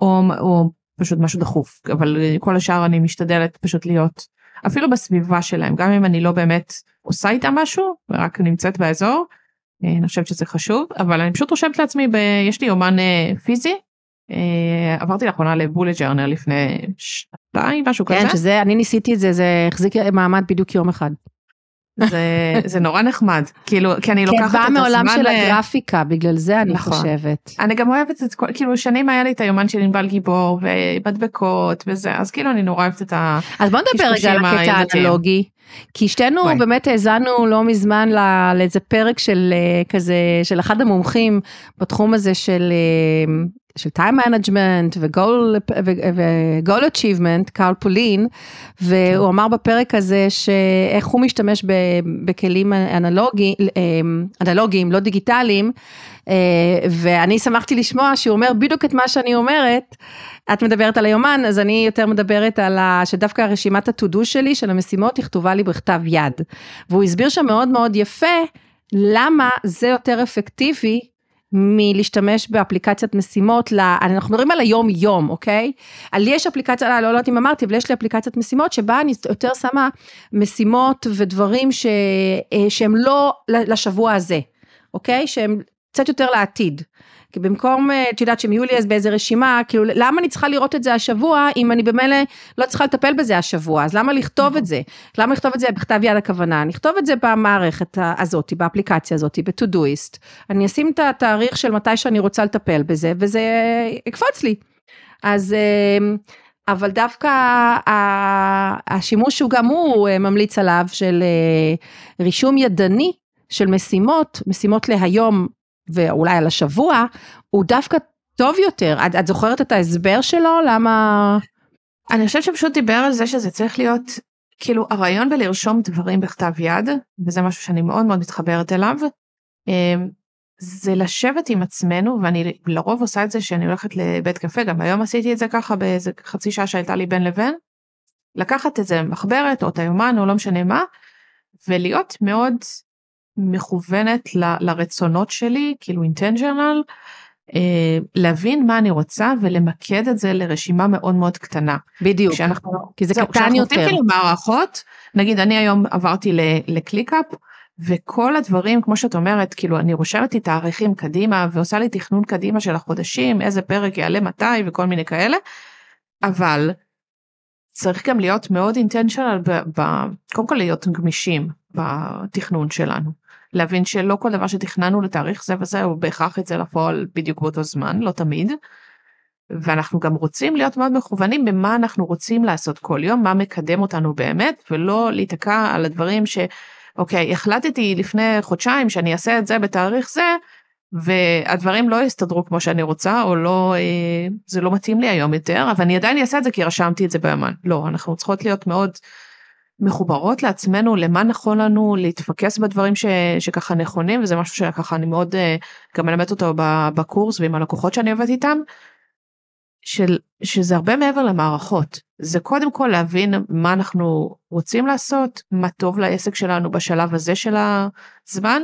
או, או פשוט משהו דחוף, אבל כל השאר אני משתדלת פשוט להיות אפילו בסביבה שלהם, גם אם אני לא באמת עושה איתם משהו, ורק נמצאת באזור, אה, אני חושבת שזה חשוב, אבל אני פשוט רושמת לעצמי, ב... יש לי יומן אה, פיזי, אה, עברתי לאחרונה לבולט ג'רנר לפני שנתיים, משהו כן, כזה. כן, שזה, אני ניסיתי את זה, זה החזיק מעמד בדיוק יום אחד. זה, זה נורא נחמד, כאילו, כי אני לוקחת את הזמן... כי את באה מעולם של הגרפיקה, בגלל זה אני נכון. חושבת. אני גם אוהבת את כל, כאילו שנים היה לי את היומן של ענבל גיבור ומדבקות וזה, אז כאילו אני נורא אוהבת את ה... אז בוא נדבר רגע על הקטע האנלוגי. כי שתינו בואי. באמת האזנו לא מזמן לאיזה פרק של אה, כזה, של אחד המומחים בתחום הזה של אה, של time management ו-goal achievement, קארל פולין, והוא כן. אמר בפרק הזה שאיך הוא משתמש בכלים אנלוגיים, אנלוגיים, לא דיגיטליים, אה, ואני שמחתי לשמוע שהוא אומר בדיוק את מה שאני אומרת. את מדברת על היומן, אז אני יותר מדברת על ה... שדווקא רשימת ה-to-do שלי, של המשימות, היא כתובה לי בכתב יד. והוא הסביר שם מאוד מאוד יפה, למה זה יותר אפקטיבי מלהשתמש באפליקציית משימות, לה, אנחנו מדברים על היום יום, אוקיי? על יש אפליקציה, לא, לא יודעת אם אמרתי, אבל יש לי אפליקציית משימות שבה אני יותר שמה משימות ודברים ש, אה, שהם לא לשבוע הזה, אוקיי? שהם קצת יותר לעתיד. כי במקום, אה, את יודעת שהם יהיו לי אז באיזה רשימה, כאילו למה אני צריכה לראות את זה השבוע, אם אני במילא לא צריכה לטפל בזה השבוע, אז למה לכתוב את. זה? למה לכתוב את זה בכתב יד הכוונה? אני אכתוב את זה במערכת הזאת, באפליקציה הזאת, ב-Todoist, אני אשים את התאריך של מתי שאני רוצה לטפל בזה, וזה יקפוץ לי. אז... אה, אבל דווקא השימוש שהוא גם הוא אה, ממליץ עליו של רישום ידני של משימות, משימות להיום ואולי על השבוע, הוא דווקא טוב יותר. את, את זוכרת את ההסבר שלו? למה... אני חושבת שפשוט דיבר על זה שזה צריך להיות, כאילו הרעיון בלרשום דברים בכתב יד, וזה משהו שאני מאוד מאוד מתחברת אליו, אמ, זה לשבת עם עצמנו ואני לרוב עושה את זה שאני הולכת לבית קפה גם היום עשיתי את זה ככה באיזה חצי שעה שהייתה לי בין לבין. לקחת איזה מחברת או את היומן או לא משנה מה ולהיות מאוד מכוונת ל, לרצונות שלי כאילו אינטנג'נל אה, להבין מה אני רוצה ולמקד את זה לרשימה מאוד מאוד קטנה. בדיוק, כשאנחנו, כי זה זהו, קטן כשאנחנו יותר. עושים כאילו מערכות, נגיד אני היום עברתי לקליקאפ וכל הדברים כמו שאת אומרת כאילו אני רושמת לי תאריכים קדימה ועושה לי תכנון קדימה של החודשים איזה פרק יעלה מתי וכל מיני כאלה אבל צריך גם להיות מאוד אינטנשיונל קודם כל להיות גמישים בתכנון שלנו להבין שלא כל דבר שתכננו לתאריך זה וזה הוא בהכרח יצא לפועל בדיוק באותו זמן לא תמיד. ואנחנו גם רוצים להיות מאוד מכוונים במה אנחנו רוצים לעשות כל יום מה מקדם אותנו באמת ולא להיתקע על הדברים ש... אוקיי, החלטתי לפני חודשיים שאני אעשה את זה בתאריך זה, והדברים לא יסתדרו כמו שאני רוצה, או לא, אה, זה לא מתאים לי היום יותר, אבל אני עדיין אעשה את זה כי רשמתי את זה ביומן. לא, אנחנו צריכות להיות מאוד מחוברות לעצמנו, למה נכון לנו להתפקס בדברים ש, שככה נכונים, וזה משהו שככה אני מאוד אה, גם מלמדת אותו בקורס ועם הלקוחות שאני עובדת איתם. של, שזה הרבה מעבר למערכות זה קודם כל להבין מה אנחנו רוצים לעשות מה טוב לעסק שלנו בשלב הזה של הזמן.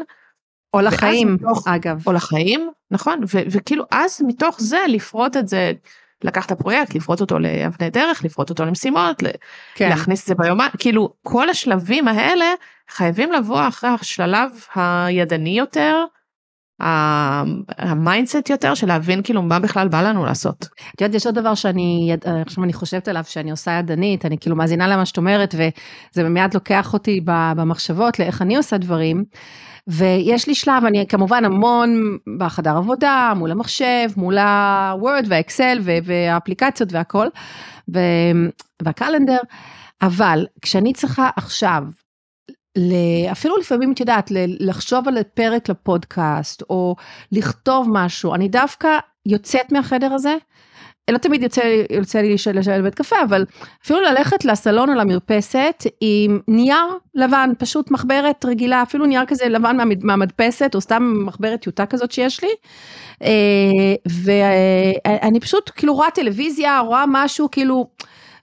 או לחיים מתוך, אגב. או לחיים נכון ו- וכאילו אז מתוך זה לפרוט את זה לקחת הפרויקט לפרוט אותו לאבני דרך לפרוט אותו למשימות כן. להכניס את זה ביומן כאילו כל השלבים האלה חייבים לבוא אחרי השלב הידני יותר ה mindset יותר של להבין כאילו מה בכלל בא לנו לעשות. את יודעת יש עוד דבר שאני עכשיו אני חושבת עליו שאני עושה ידנית אני כאילו מאזינה למה שאת אומרת וזה מיד לוקח אותי במחשבות לאיך אני עושה דברים. ויש לי שלב אני כמובן המון בחדר עבודה מול המחשב מול ה Word וה Excel והאפליקציות והכל והקלנדר אבל כשאני צריכה עכשיו אפילו לפעמים את יודעת לחשוב על פרק לפודקאסט או לכתוב משהו אני דווקא יוצאת מהחדר הזה. לא תמיד יוצא, יוצא לי לשבת בבית קפה אבל אפילו ללכת לסלון או למרפסת עם נייר לבן פשוט מחברת רגילה אפילו נייר כזה לבן מהמדפסת או סתם מחברת טיוטה כזאת שיש לי. ואני פשוט כאילו רואה טלוויזיה רואה משהו כאילו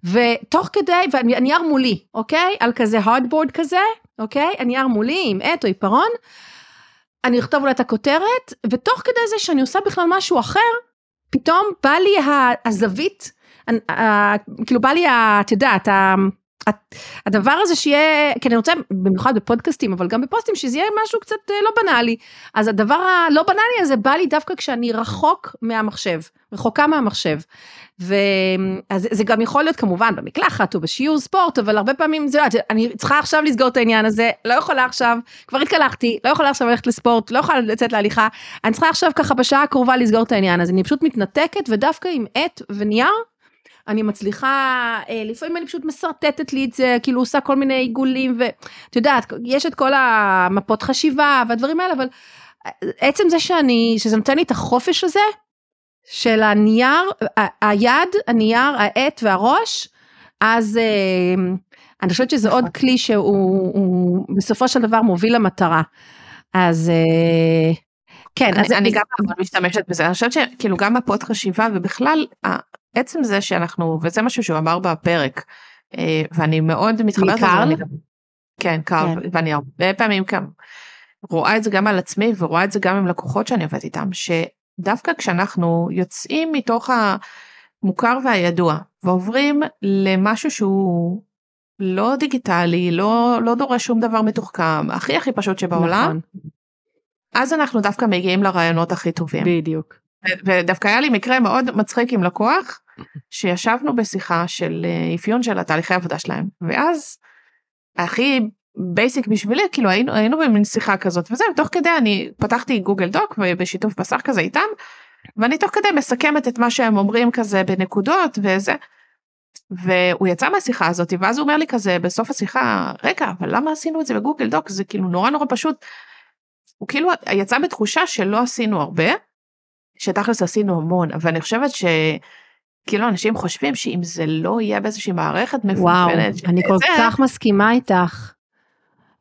ותוך כדי והנייר מולי אוקיי על כזה הארדבורד כזה אוקיי? הנייר מולי עם עט או עיפרון, אני אכתוב אולי את הכותרת, ותוך כדי זה שאני עושה בכלל משהו אחר, פתאום בא לי הזווית, כאילו בא לי, את יודעת, הדבר הזה שיהיה, כי אני רוצה במיוחד בפודקאסטים אבל גם בפוסטים שזה יהיה משהו קצת לא בנאלי. אז הדבר הלא בנאלי הזה בא לי דווקא כשאני רחוק מהמחשב רחוקה מהמחשב. ואז זה גם יכול להיות כמובן במקלחת או בשיעור ספורט אבל הרבה פעמים זה אני צריכה עכשיו לסגור את העניין הזה לא יכולה עכשיו כבר התקלחתי לא יכולה עכשיו ללכת לספורט לא יכולה לצאת להליכה. אני צריכה עכשיו ככה בשעה הקרובה לסגור את העניין הזה. אני פשוט מתנתקת ודווקא עם עט ונייר אני מצליחה, אה, לפעמים אני פשוט משרטטת לי את זה, כאילו עושה כל מיני עיגולים, ואת יודעת, יש את כל המפות חשיבה והדברים האלה, אבל אה, עצם זה שאני, שזה נותן לי את החופש הזה, של הנייר, היד, הנייר, העט והראש, אז אה, אני חושבת שזה עוד נכון. כלי שהוא בסופו של דבר מוביל למטרה. אז כן, אז אני גם משתמשת בזה, אני חושבת שכאילו גם מפות חשיבה ובכלל עצם זה שאנחנו וזה משהו שהוא אמר בפרק אה, ואני מאוד מתחברת לזה. כן קרל כן. ואני הרבה פעמים גם רואה את זה גם על עצמי ורואה את זה גם עם לקוחות שאני עובדת איתם שדווקא כשאנחנו יוצאים מתוך המוכר והידוע ועוברים למשהו שהוא לא דיגיטלי לא לא דורש שום דבר מתוחכם הכי הכי פשוט שבעולם. נכון. אז אנחנו דווקא מגיעים לרעיונות הכי טובים. בדיוק. ודווקא היה לי מקרה מאוד מצחיק עם לקוח שישבנו בשיחה של אה, אפיון של התהליכי עבודה שלהם ואז הכי basic בשבילי כאילו היינו היינו במין שיחה כזאת וזה תוך כדי אני פתחתי Google Doc ובשיתוף מסך כזה איתם ואני תוך כדי מסכמת את מה שהם אומרים כזה בנקודות וזה. והוא יצא מהשיחה הזאת ואז הוא אומר לי כזה בסוף השיחה רגע אבל למה עשינו את זה ב Google Doc זה כאילו נורא נורא פשוט. הוא כאילו יצא בתחושה שלא עשינו הרבה שתכלס עשינו המון אבל אני חושבת שכאילו אנשים חושבים שאם זה לא יהיה באיזושהי מערכת מפונפנת. וואו אני כל זה... כך מסכימה איתך.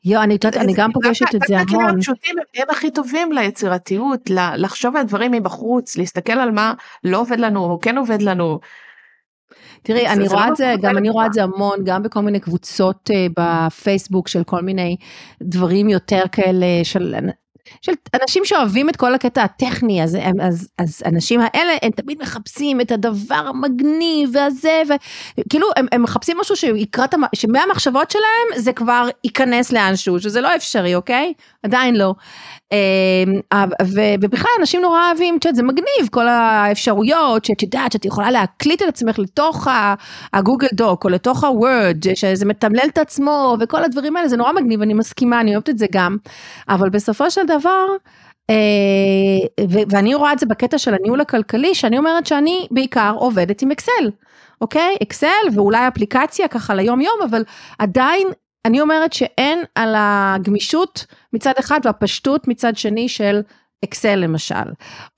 יו, אני יודעת, אני גם פוגשת את זה המון. הפשוטים הם הכי טובים ליצירתיות, לחשוב על דברים מבחוץ, להסתכל על מה לא עובד לנו, או כן עובד לנו. תראי, אני רואה לא את זה, גם אני רואה את זה המון, גם בכל מיני קבוצות uh, בפייסבוק של כל מיני דברים יותר כאלה של של אנשים שאוהבים את כל הקטע הטכני, אז, אז, אז אנשים האלה, הם תמיד מחפשים את הדבר המגניב והזה, וכאילו הם, הם מחפשים משהו שיקרא את, שמהמחשבות שלהם זה כבר ייכנס לאנשהו, שזה לא אפשרי, אוקיי? עדיין לא. אמ, ובכלל אנשים נורא אוהבים, את יודעת, זה מגניב, כל האפשרויות שאת יודעת שאת יכולה להקליט את עצמך לתוך הגוגל דוק או לתוך הוורד, שזה מתמלל את עצמו וכל הדברים האלה, זה נורא מגניב, אני מסכימה, אני אוהבת את זה גם, אבל בסופו של דבר, אה, ואני רואה את זה בקטע של הניהול הכלכלי, שאני אומרת שאני בעיקר עובדת עם אקסל. אוקיי? אקסל ואולי אפליקציה ככה ליום יום, אבל עדיין אני אומרת שאין על הגמישות מצד אחד והפשטות מצד שני של אקסל למשל.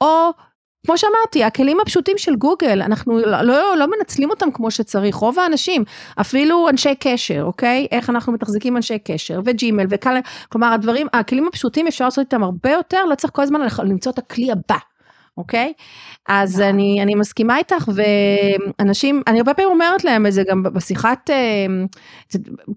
או כמו שאמרתי, הכלים הפשוטים של גוגל, אנחנו לא, לא, לא מנצלים אותם כמו שצריך, רוב האנשים, אפילו אנשי קשר, אוקיי? איך אנחנו מתחזקים אנשי קשר, וג'ימל, וכאלה, כלומר הדברים, הכלים הפשוטים אפשר לעשות איתם הרבה יותר, לא צריך כל הזמן למצוא את הכלי הבא. אוקיי? אז נכון. אני, אני מסכימה איתך, ואנשים, אני הרבה פעמים אומרת להם את זה גם בשיחת, אה,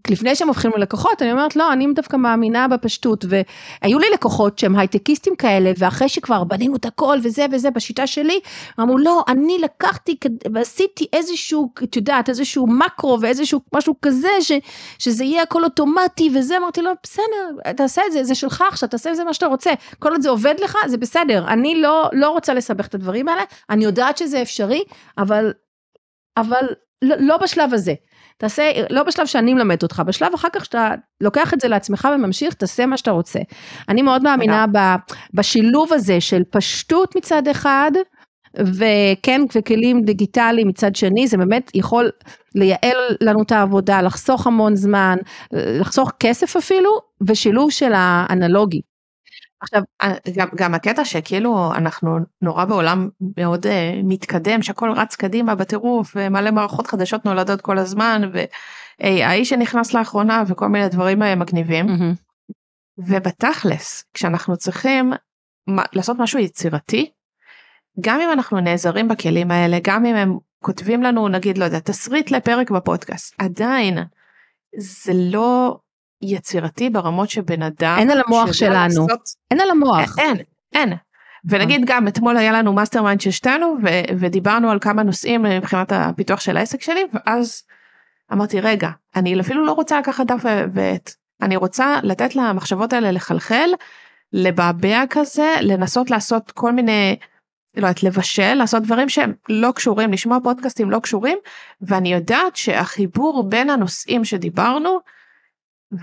לפני שהם הופכים ללקוחות, אני אומרת, לא, אני דווקא מאמינה בפשטות, והיו לי לקוחות שהם הייטקיסטים כאלה, ואחרי שכבר בנינו את הכל וזה וזה בשיטה שלי, אמרו, לא, אני לקחתי ועשיתי איזשהו, את יודעת, איזשהו מקרו ואיזשהו משהו כזה, ש, שזה יהיה הכל אוטומטי וזה, אמרתי לו, בסדר, תעשה את זה, זה שלך עכשיו, תעשה את זה מה שאתה רוצה, כל עוד זה עובד לך, זה בסדר, אני לא, לא רוצה לסבך את הדברים האלה, אני יודעת שזה אפשרי, אבל, אבל לא, לא בשלב הזה. תעשה, לא בשלב שאני מלמד אותך, בשלב אחר כך שאתה לוקח את זה לעצמך וממשיך, תעשה מה שאתה רוצה. אני מאוד מאמינה ב, בשילוב הזה של פשטות מצד אחד, וכן, וכלים דיגיטליים מצד שני, זה באמת יכול לייעל לנו את העבודה, לחסוך המון זמן, לחסוך כסף אפילו, ושילוב של האנלוגי. עכשיו, אה, גם, גם הקטע שכאילו אנחנו נורא בעולם מאוד uh, מתקדם, שהכל רץ קדימה בטירוף, ומלא מערכות חדשות נולדות כל הזמן, ו-AI שנכנס לאחרונה, וכל מיני דברים uh, מגניבים. Mm-hmm. ובתכלס, כשאנחנו צריכים לעשות משהו יצירתי, גם אם אנחנו נעזרים בכלים האלה, גם אם הם כותבים לנו, נגיד, לא יודע, תסריט לפרק בפודקאסט, עדיין זה לא יצירתי ברמות שבן אדם... אין על המוח שלנו. לעשות... אין על המוח. אין, אין. ונגיד גם אתמול היה לנו mastermind של שתינו ודיברנו על כמה נושאים מבחינת הפיתוח של העסק שלי ואז אמרתי רגע אני אפילו לא רוצה לקחת דף ועט אני רוצה לתת למחשבות האלה לחלחל לבעבע כזה לנסות לעשות כל מיני לא יודעת לבשל לעשות דברים שהם לא קשורים לשמוע פודקאסטים לא קשורים ואני יודעת שהחיבור בין הנושאים שדיברנו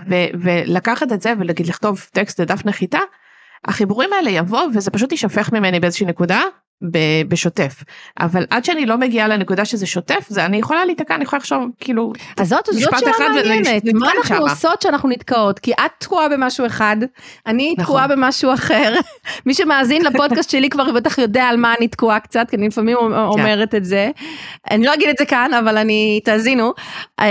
ו- ולקחת את זה ולהגיד לכתוב טקסט לדף נחיתה, החיבורים האלה יבוא וזה פשוט יישפך ממני באיזושהי נקודה בשוטף אבל עד שאני לא מגיעה לנקודה שזה שוטף זה אני יכולה להיתקע אני יכולה לחשוב כאילו אז זאת, זאת שאלה מעניינת מה אנחנו שמה. עושות שאנחנו נתקעות כי את תקועה במשהו אחד אני נכון. תקועה במשהו אחר מי שמאזין לפודקאסט שלי כבר בטח יודע על מה אני תקועה קצת כי אני לפעמים כן. אומרת את זה אני לא אגיד את זה כאן אבל אני תאזינו אמ,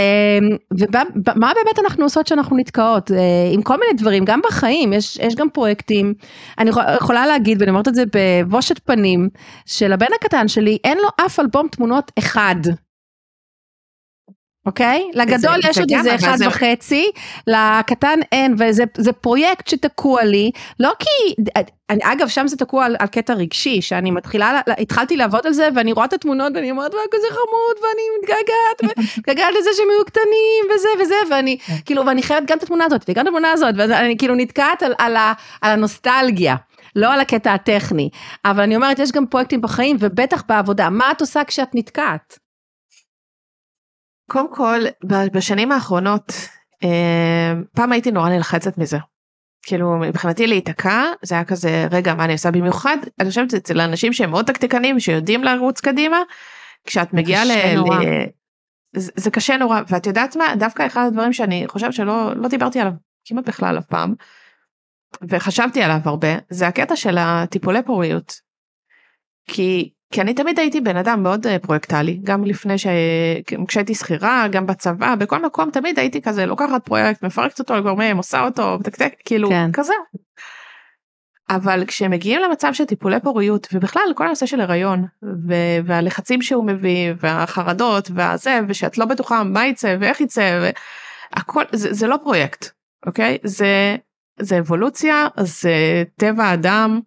ומה באמת אנחנו עושות שאנחנו נתקעות אה, עם כל מיני דברים גם בחיים יש, יש גם פרויקטים אני יכולה להגיד ואני אומרת את זה בבושת פנים. שלבן הקטן שלי אין לו אף אלבום תמונות אחד. אוקיי? לגדול יש עוד איזה אחד זה... וחצי, לקטן אין, וזה פרויקט שתקוע לי, לא כי, אני, אגב שם זה תקוע על, על קטע רגשי, שאני מתחילה, התחלתי לעבוד על זה ואני רואה את התמונות ואני אומרת, וואי כזה חמוד ואני מתגעגעת, מתגעגעת לזה שהם היו קטנים וזה וזה, ואני כאילו, ואני חייבת גם את התמונה הזאת וגם את התמונה הזאת, ואני כאילו נתקעת על, על, על הנוסטלגיה. לא על הקטע הטכני, אבל אני אומרת, יש גם פרויקטים בחיים ובטח בעבודה, מה את עושה כשאת נתקעת? קודם כל, בשנים האחרונות, אה, פעם הייתי נורא נלחצת מזה. כאילו מבחינתי להיתקע זה היה כזה רגע מה אני עושה במיוחד? אני חושבת אצל אנשים שהם מאוד תקתקנים שיודעים לרוץ קדימה כשאת מגיעה ל... ל... זה, זה קשה נורא. ואת יודעת מה? דווקא אחד הדברים שאני חושבת שלא לא דיברתי עליו כמעט בכלל אף פעם וחשבתי עליו הרבה זה הקטע של הטיפולי פוריות. כי כי אני תמיד הייתי בן אדם מאוד אה, פרויקטלי, גם לפני ש... כשהייתי שכירה, גם בצבא, בכל מקום תמיד הייתי כזה לוקחת פרויקט, מפרקת אותו לגורמים, עושה אותו, מתקתק, כאילו כן. כזה. אבל כשמגיעים למצב של טיפולי פוריות ובכלל כל הנושא של הריון ו- והלחצים שהוא מביא והחרדות והזה ושאת לא בטוחה מה יצא ואיך יצא והכל זה, זה לא פרויקט אוקיי זה זה אבולוציה זה טבע אדם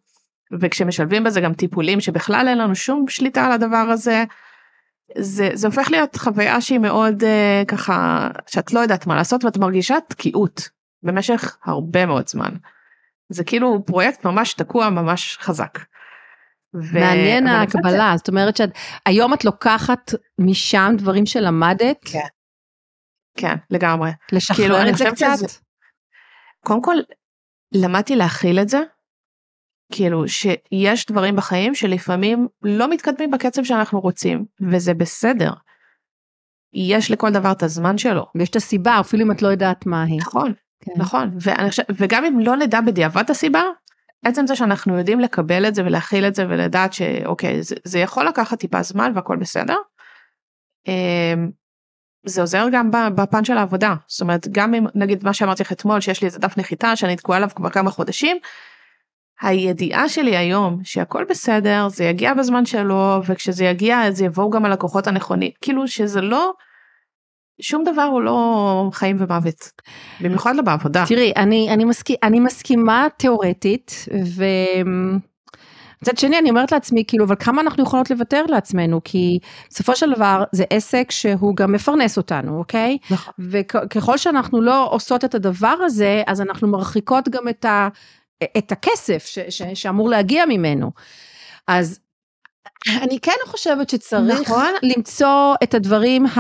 וכשמשלבים בזה גם טיפולים שבכלל אין לנו שום שליטה על הדבר הזה. זה, זה הופך להיות חוויה שהיא מאוד uh, ככה שאת לא יודעת מה לעשות ואת מרגישה תקיעות במשך הרבה מאוד זמן. זה כאילו פרויקט ממש תקוע ממש חזק. ו... מעניין ההקבלה. זאת אומרת שהיום את לוקחת משם דברים שלמדת. כן, כן לגמרי. לשחרר כאילו, את זה קצת? שזה... קודם כל למדתי להכיל את זה כאילו שיש דברים בחיים שלפעמים לא מתקדמים בקצב שאנחנו רוצים וזה בסדר. יש לכל דבר את הזמן שלו. ויש את הסיבה אפילו אם את לא יודעת מה היא. נכון, כן. נכון חושב, וגם אם לא נדע בדיעבד הסיבה עצם זה שאנחנו יודעים לקבל את זה ולהכיל את זה ולדעת שאוקיי זה, זה יכול לקחת טיפה זמן והכל בסדר. זה עוזר גם בפן של העבודה. זאת אומרת גם אם נגיד מה שאמרתי לך אתמול שיש לי איזה דף נחיתה שאני תקועה עליו כבר כמה חודשים הידיעה שלי היום שהכל בסדר זה יגיע בזמן שלו וכשזה יגיע זה יבואו גם הלקוחות הנכונים. כאילו שזה לא שום דבר הוא לא חיים ומוות. במיוחד לא בעבודה. תראי אני אני מסכימה אני מסכימה תיאורטית ו... מצד שני אני אומרת לעצמי כאילו אבל כמה אנחנו יכולות לוותר לעצמנו כי בסופו של דבר זה עסק שהוא גם מפרנס אותנו אוקיי נכון. וככל שאנחנו לא עושות את הדבר הזה אז אנחנו מרחיקות גם את ה... את הכסף ש, ש, שאמור להגיע ממנו. אז אני כן חושבת שצריך נכון. למצוא את הדברים, ה,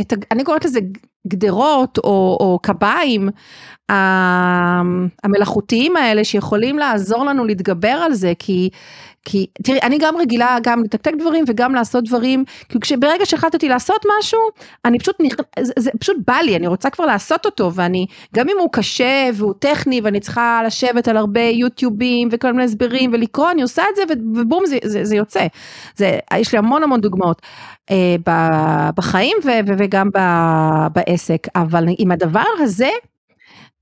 את, אני קוראת לזה גדרות או, או קביים המלאכותיים האלה שיכולים לעזור לנו להתגבר על זה כי כי תראי אני גם רגילה גם לתקתק דברים וגם לעשות דברים כי כשברגע שהחלטתי לעשות משהו אני פשוט זה, זה פשוט בא לי אני רוצה כבר לעשות אותו ואני גם אם הוא קשה והוא טכני ואני צריכה לשבת על הרבה יוטיובים וכל מיני הסברים ולקרוא אני עושה את זה ובום זה, זה, זה יוצא זה יש לי המון המון דוגמאות אה, בחיים ו, ו, וגם ב, בעסק אבל עם הדבר הזה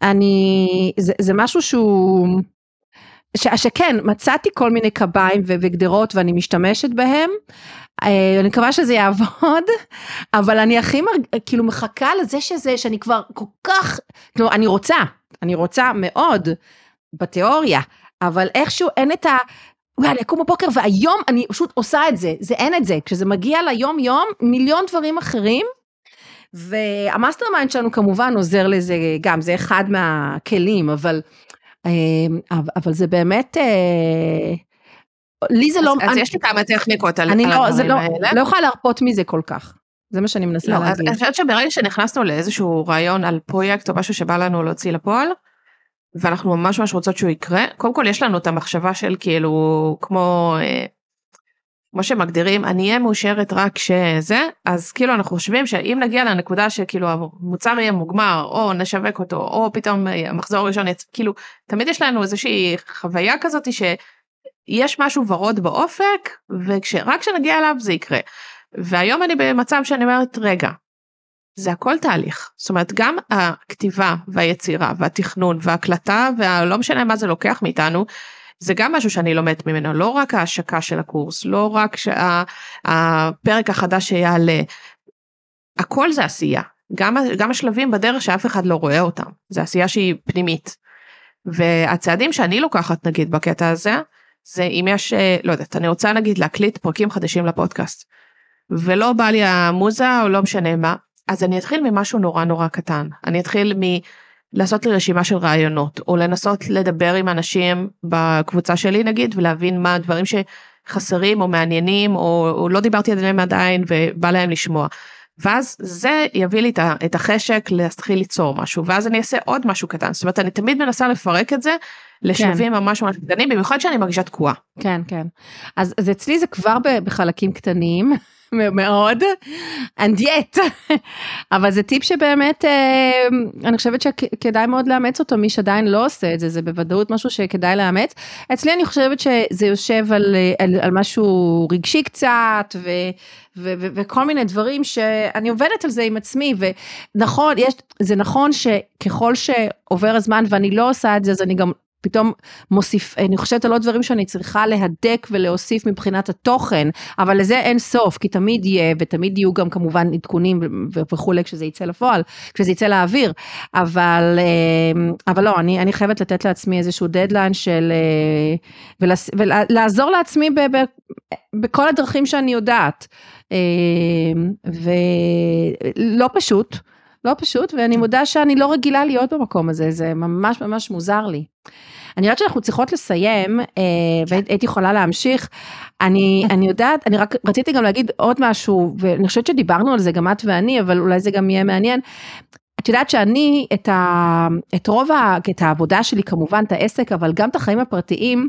אני זה, זה משהו שהוא ש, שכן, מצאתי כל מיני קביים וגדרות ואני משתמשת בהם. אה, אני מקווה שזה יעבוד, אבל אני הכי מרג... כאילו מחכה לזה שזה, שאני כבר כל כך, כאילו אני רוצה, אני רוצה מאוד בתיאוריה, אבל איכשהו אין את ה... וואי, אקום בבוקר והיום אני פשוט עושה את זה, זה אין את זה, כשזה מגיע ליום יום, מיליון דברים אחרים. וה mastermind שלנו כמובן עוזר לזה גם, זה אחד מהכלים, אבל אמ, אבל זה באמת, אה, לי זה אז, לא... אז אני, יש לי כמה טכניקות על, אני על לא, הדברים לא, האלה. לא יכולה להרפות מזה כל כך. זה מה שאני מנסה לא, להגיד. אני חושבת שברגע שנכנסנו לאיזשהו רעיון על פרויקט או משהו שבא לנו להוציא לפועל, ואנחנו ממש ממש רוצות שהוא יקרה, קודם כל יש לנו את המחשבה של כאילו כמו אה, כמו שמגדירים אני אהיה מאושרת רק שזה אז כאילו אנחנו חושבים שאם נגיע לנקודה שכאילו המוצר יהיה מוגמר או נשווק אותו או פתאום המחזור הראשון יצא כאילו תמיד יש לנו איזושהי חוויה כזאת שיש משהו ורוד באופק ורק כשנגיע אליו זה יקרה. והיום אני במצב שאני אומרת רגע זה הכל תהליך. זאת אומרת גם הכתיבה והיצירה והתכנון והקלטה והלא משנה מה זה לוקח מאיתנו זה גם משהו שאני לומדת ממנו, לא רק ההשקה של הקורס, לא רק הפרק החדש שיעלה, הכל זה עשייה, גם, גם השלבים בדרך שאף אחד לא רואה אותם, זה עשייה שהיא פנימית. והצעדים שאני לוקחת נגיד בקטע הזה, זה אם יש, אה, לא יודעת, אני רוצה נגיד להקליט פרקים חדשים לפודקאסט, ולא בא לי המוזה או לא משנה מה, אז אני אתחיל ממשהו נורא נורא קטן, אני אתחיל מ... לעשות לי רשימה של רעיונות או לנסות לדבר עם אנשים בקבוצה שלי נגיד ולהבין מה הדברים שחסרים או מעניינים או, או לא דיברתי עליהם עדיין ובא להם לשמוע. ואז זה יביא לי את החשק להתחיל ליצור משהו ואז אני אעשה עוד משהו קטן זאת אומרת אני תמיד מנסה לפרק את זה לשלבים כן. ממש ממש קטנים במיוחד שאני מרגישה תקועה. כן כן אז, אז אצלי זה כבר בחלקים קטנים מאוד, and yet, אבל זה טיפ שבאמת אה, אני חושבת שכדאי מאוד לאמץ אותו, מי שעדיין לא עושה את זה, זה בוודאות משהו שכדאי לאמץ. אצלי אני חושבת שזה יושב על, על, על משהו רגשי קצת, ו, ו, ו, וכל מיני דברים שאני עובדת על זה עם עצמי, ונכון, יש, זה נכון שככל שעובר הזמן ואני לא עושה את זה, אז אני גם פתאום מוסיף, אני חושבת על עוד דברים שאני צריכה להדק ולהוסיף מבחינת התוכן, אבל לזה אין סוף, כי תמיד יהיה, ותמיד יהיו גם כמובן עדכונים וכולי כשזה יצא לפועל, כשזה יצא לאוויר, אבל, אמ, אבל לא, אני, אני חייבת לתת לעצמי איזשהו דדליין של, אה, ולעזור לעצמי ב, ב, בכל הדרכים שאני יודעת, אמ, ולא פשוט. לא פשוט, ואני מודה שאני לא רגילה להיות במקום הזה, זה ממש ממש מוזר לי. אני יודעת שאנחנו צריכות לסיים, אה, והייתי יכולה להמשיך. אני, אני יודעת, אני רק רציתי גם להגיד עוד משהו, ואני חושבת שדיברנו על זה גם את ואני, אבל אולי זה גם יהיה מעניין. את יודעת שאני, את, ה, את רוב, ה, את העבודה שלי כמובן, את העסק, אבל גם את החיים הפרטיים,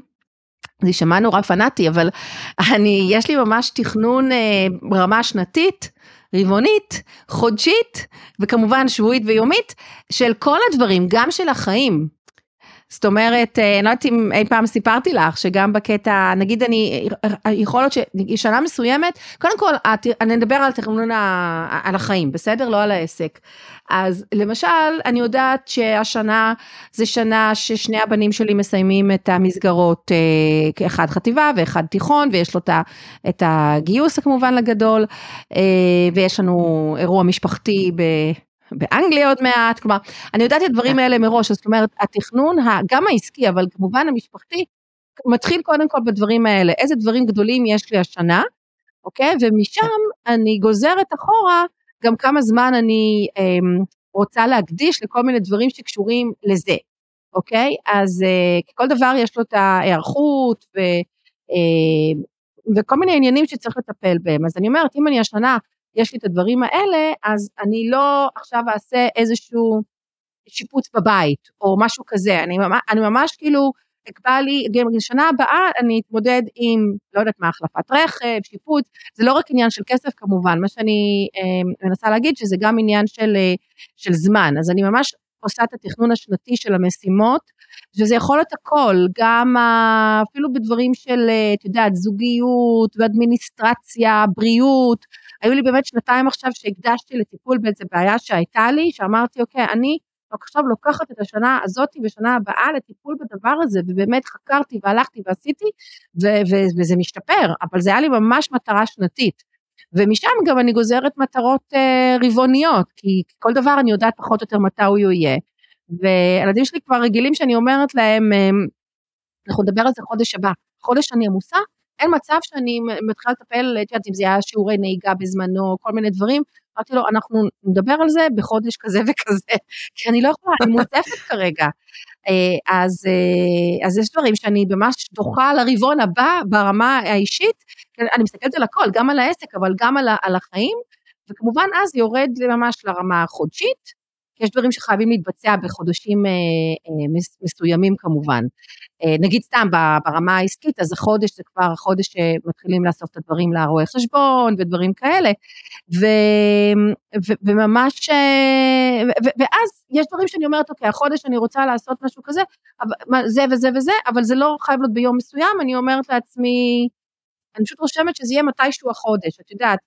זה יישמע נורא פנאטי, אבל אני, יש לי ממש תכנון אה, ברמה שנתית. רבעונית, חודשית וכמובן שבועית ויומית של כל הדברים, גם של החיים. זאת אומרת, אה, אני לא יודעת אם אי פעם סיפרתי לך, שגם בקטע, נגיד אני, יכול להיות ששנה מסוימת, קודם כל, אני אדבר על תכנון על החיים, בסדר? לא על העסק. אז למשל, אני יודעת שהשנה זה שנה ששני הבנים שלי מסיימים את המסגרות, אה, אחד חטיבה ואחד תיכון, ויש לו את הגיוס כמובן לגדול, אה, ויש לנו אירוע משפחתי ב... באנגליה עוד מעט, כלומר, אני יודעת את הדברים האלה מראש, זאת אומרת, התכנון, גם העסקי, אבל כמובן המשפחתי, מתחיל קודם כל בדברים האלה, איזה דברים גדולים יש לי השנה, אוקיי? ומשם אני גוזרת אחורה גם כמה זמן אני אה, רוצה להקדיש לכל מיני דברים שקשורים לזה, אוקיי? אז אה, כל דבר יש לו את ההיערכות ו, אה, וכל מיני עניינים שצריך לטפל בהם. אז אני אומרת, אם אני השנה יש לי את הדברים האלה, אז אני לא עכשיו אעשה איזשהו שיפוץ בבית, או משהו כזה, אני, אני ממש כאילו, אקבע לי, גם בשנה הבאה אני אתמודד עם, לא יודעת מה, החלפת רכב, שיפוץ, זה לא רק עניין של כסף כמובן, מה שאני אה, מנסה להגיד שזה גם עניין של, אה, של זמן, אז אני ממש עושה את התכנון השנתי של המשימות, וזה יכול להיות הכל, גם אפילו בדברים של, אה, את יודעת, זוגיות ואדמיניסטרציה, בריאות, היו לי באמת שנתיים עכשיו שהקדשתי לטיפול באיזה בעיה שהייתה לי, שאמרתי, אוקיי, אני עכשיו לוקחת את השנה הזאת ושנה הבאה לטיפול בדבר הזה, ובאמת חקרתי והלכתי ועשיתי, ו- ו- וזה משתפר, אבל זה היה לי ממש מטרה שנתית. ומשם גם אני גוזרת מטרות אה, רבעוניות, כי כל דבר אני יודעת פחות או יותר מתי הוא יהיה. והילדים שלי כבר רגילים שאני אומרת להם, אה, אנחנו נדבר על זה חודש הבא, חודש אני עמוסה, אין מצב שאני מתחילה לטפל, את יודעת, אם זה היה שיעורי נהיגה בזמנו, כל מיני דברים, אמרתי לו, אנחנו נדבר על זה בחודש כזה וכזה, כי אני לא יכולה, אני מוצפת כרגע. אה, אז, אה, אז יש דברים שאני ממש דוחה לרבעון הבא ברמה האישית, אני מסתכלת על הכל, גם על העסק, אבל גם על, על החיים, וכמובן אז יורד ממש לרמה החודשית, כי יש דברים שחייבים להתבצע בחודשים אה, אה, מסוימים כמובן. אה, נגיד סתם ברמה העסקית, אז החודש זה כבר החודש שמתחילים לאסוף את הדברים לרואי חשבון ודברים כאלה, ו, ו, וממש, ו, ואז יש דברים שאני אומרת, אוקיי, החודש אני רוצה לעשות משהו כזה, זה וזה וזה, אבל זה לא חייב להיות ביום מסוים, אני אומרת לעצמי, אני פשוט רושמת שזה יהיה מתישהו החודש, את יודעת,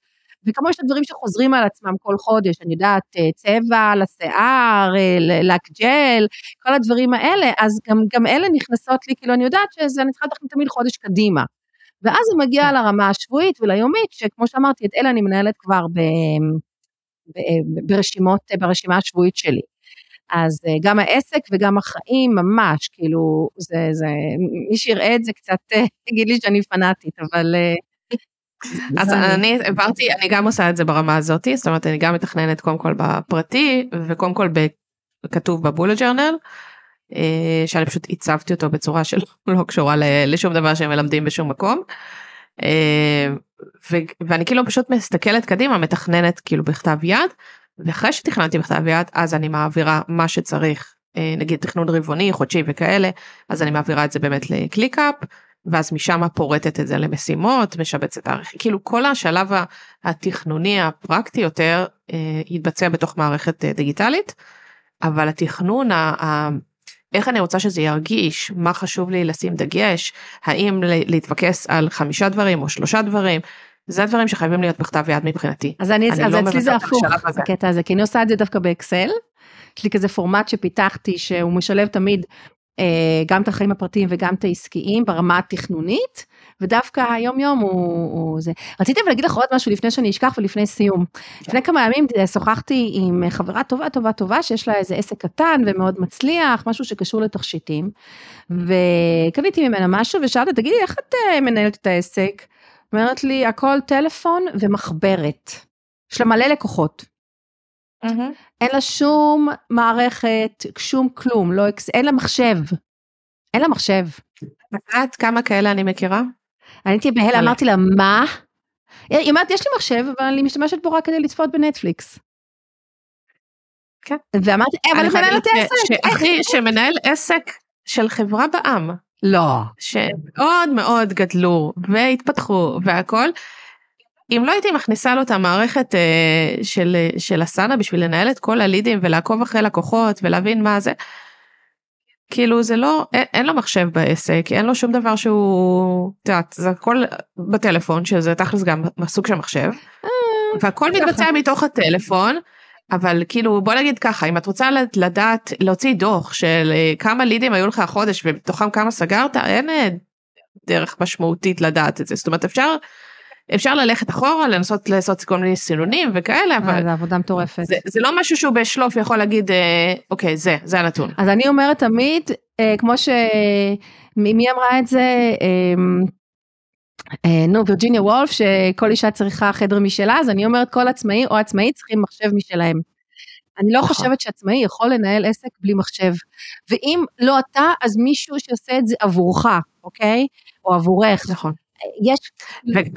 וכמו יש את הדברים שחוזרים על עצמם כל חודש, אני יודעת, אה, צבע לשיער, אה, לק ג'ל, כל הדברים האלה, אז גם, גם אלה נכנסות לי, כאילו אני יודעת שזה, אני צריכה לתכנן תמיד חודש קדימה. ואז זה מגיע כן. לרמה השבועית וליומית, שכמו שאמרתי, את אלה אני מנהלת כבר ב, ב, ברשימות, ברשימה השבועית שלי. אז אה, גם העסק וגם החיים ממש, כאילו, זה, זה, מי שיראה את זה קצת יגיד לי שאני פנאטית, אבל אז אני העברתי, אני גם עושה את זה ברמה הזאת, זאת אומרת אני גם מתכננת קודם כל בפרטי וקודם כל כתוב בבולט ג'רנל, אה, שאני פשוט הצבתי אותו בצורה שלא לא קשורה לשום דבר שהם מלמדים בשום מקום. אה, ואני כאילו פשוט מסתכלת קדימה, מתכננת כאילו בכתב יד, ואחרי שתכננתי בכתב יד אז אני מעבירה מה שצריך, אה, נגיד תכנון רבעוני, חודשי וכאלה, אז אני מעבירה את זה באמת לקליקאפ. ואז משם פורטת את זה למשימות, משבצת תאריכים, כאילו כל השלב התכנוני הפרקטי יותר אה, יתבצע בתוך מערכת אה, דיגיטלית, אבל התכנון, ה, איך אני רוצה שזה ירגיש, מה חשוב לי לשים דגש, האם להתפקס על חמישה דברים או שלושה דברים, זה הדברים שחייבים להיות בכתב יד מבחינתי. אז אני, אני אז לא אצלי זה הפוך, הקטע הזה, כי אני עושה את זה דווקא באקסל. יש לי כזה פורמט שפיתחתי שהוא משלב תמיד גם את החיים הפרטיים וגם את העסקיים ברמה התכנונית, ודווקא היום יום הוא, הוא זה. רציתי להגיד לך עוד משהו לפני שאני אשכח ולפני סיום. לפני כמה ימים אה, שוחחתי עם חברה טובה טובה טובה שיש לה איזה עסק קטן ומאוד מצליח, משהו שקשור לתכשיטים, וקניתי ממנה משהו ושאלתי, תגידי, איך את אה, מנהלת את העסק? אומרת לי, הכל טלפון ומחברת. יש לה מלא לקוחות. Mm-hmm. אין לה שום מערכת, שום כלום, לא, אין לה מחשב. אין לה מחשב. את כמה כאלה אני מכירה? אני הייתי בהלם, אמרתי לה, מה? היא אומרת, יש לי מחשב, אבל אני משתמשת בו רק כדי לצפות בנטפליקס. כן. ואמרתי, אה, אבל אני מנהלת עסק. אחי, שמנהל עסק של חברה בעם. לא. שמאוד מאוד גדלו והתפתחו והכל. אם לא הייתי מכניסה לו את המערכת uh, של, של אסנה בשביל לנהל את כל הלידים ולעקוב אחרי לקוחות ולהבין מה זה, כאילו זה לא, אין, אין לו מחשב בעסק, אין לו שום דבר שהוא, את יודעת, זה הכל בטלפון, שזה תכלס גם סוג של מחשב, אה, והכל מתבצע מתוך הטלפון. אבל כאילו בוא נגיד ככה אם את רוצה לדעת להוציא דוח של אה, כמה לידים היו לך החודש ובתוכם כמה סגרת אין אה, דרך משמעותית לדעת את זה זאת אומרת אפשר אפשר ללכת אחורה לנסות לעשות כל מיני סינונים וכאלה אבל זה עבודה מטורפת זה, זה לא משהו שהוא בשלוף יכול להגיד אה, אוקיי זה זה הנתון אז אני אומרת תמיד כמו שמי אמרה את זה. נו, וירג'יניה וולף, שכל אישה צריכה חדר משלה, אז אני אומרת כל עצמאי או עצמאי צריכים מחשב משלהם. אני לא נכון. חושבת שעצמאי יכול לנהל עסק בלי מחשב. ואם לא אתה, אז מישהו שעושה את זה עבורך, אוקיי? או עבורך. נכון. יש...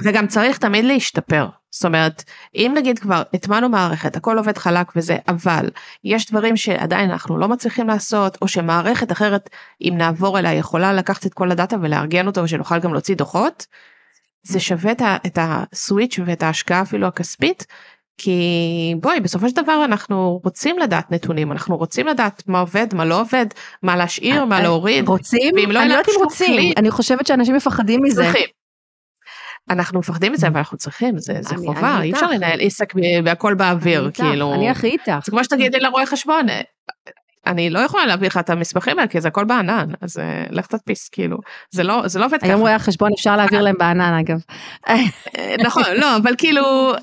וגם צריך תמיד להשתפר. זאת אומרת, אם נגיד כבר הטמענו מערכת, הכל עובד חלק וזה, אבל יש דברים שעדיין אנחנו לא מצליחים לעשות, או שמערכת אחרת, אם נעבור אליה, יכולה לקחת את כל הדאטה ולארגן אותו ושנוכל גם להוציא דוחות, זה שווה את הסוויץ' ואת ההשקעה אפילו הכספית כי בואי בסופו של דבר אנחנו רוצים לדעת נתונים אנחנו רוצים לדעת מה עובד מה לא עובד מה להשאיר מה אה, להוריד רוצים לא אני לא יודעת אם רוצים אני חושבת שאנשים מפחדים מזה. אנחנו מפחדים מזה אבל אנחנו צריכים זה, זה אני, חובה אני אי אפשר לנהל עסק והכל באוויר כאילו. אני הכי איתך. זה כמו שתגידי לרואה חשבון. אני לא יכולה להביא לך את המסמכים האלה כי זה הכל בענן אז uh, לך תדפיס כאילו. זה לא זה לא עובד ככה. היום רואי החשבון אפשר להעביר להם בענן אגב. נכון לא אבל כאילו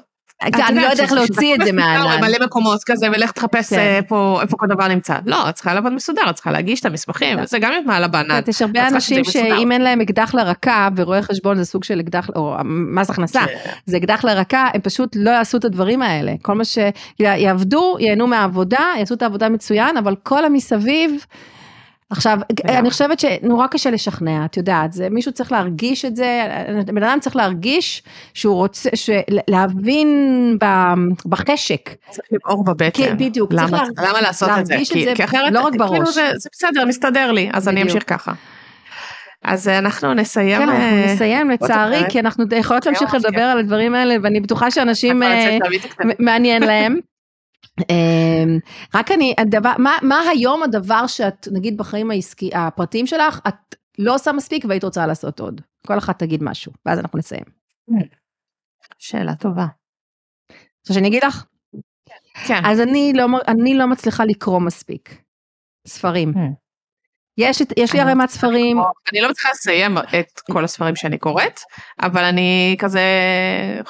אני לא יודעת איך להוציא את זה מהענן. מלא מקומות כזה ולך תחפש כן. איפה כל דבר נמצא. לא, את צריכה לעבוד מסודר, את צריכה להגיש את המסמכים, כן. זה גם את מעלה בענן. יש הרבה אנשים שאם אין להם אקדח לרקה, ורואה חשבון זה סוג של אקדח, או מס הכנסה, כן. זה אקדח לרקה, הם פשוט לא יעשו את הדברים האלה. כל מה שיעבדו, ייהנו מהעבודה, יעשו את העבודה מצוין, אבל כל המסביב, עכשיו, אני חושבת שנורא קשה לשכנע, את יודעת, זה, מישהו צריך להרגיש את זה, בן אדם צריך להרגיש שהוא רוצה, להבין בחשק. צריך לבעור בבטן. כן, בדיוק. למה, למה לעשות את זה? כי, זה, כי אחרת, לא רק בראש. כאילו זה, זה בסדר, מסתדר לי, אז בדיוק. אני אמשיך ככה. אז אה, אנחנו נסיים. כן, אנחנו אה, נסיים לצערי, כי אנחנו יכולות להמשיך לדבר על הדברים האלה, ואני בטוחה שאנשים אה, מעניין להם. אמ, רק אני, הדבר, מה, מה היום הדבר שאת, נגיד בחיים העסקי, הפרטיים שלך, את לא עושה מספיק והיית רוצה לעשות עוד? כל אחת תגיד משהו, ואז אנחנו נסיים. שאלה טובה. רוצה שאני אגיד לך? כן. אז אני לא, אני לא מצליחה לקרוא מספיק ספרים. יש, יש לי ערימת ספרים. אני לא מצליחה לסיים את כל הספרים שאני קוראת, אבל אני כזה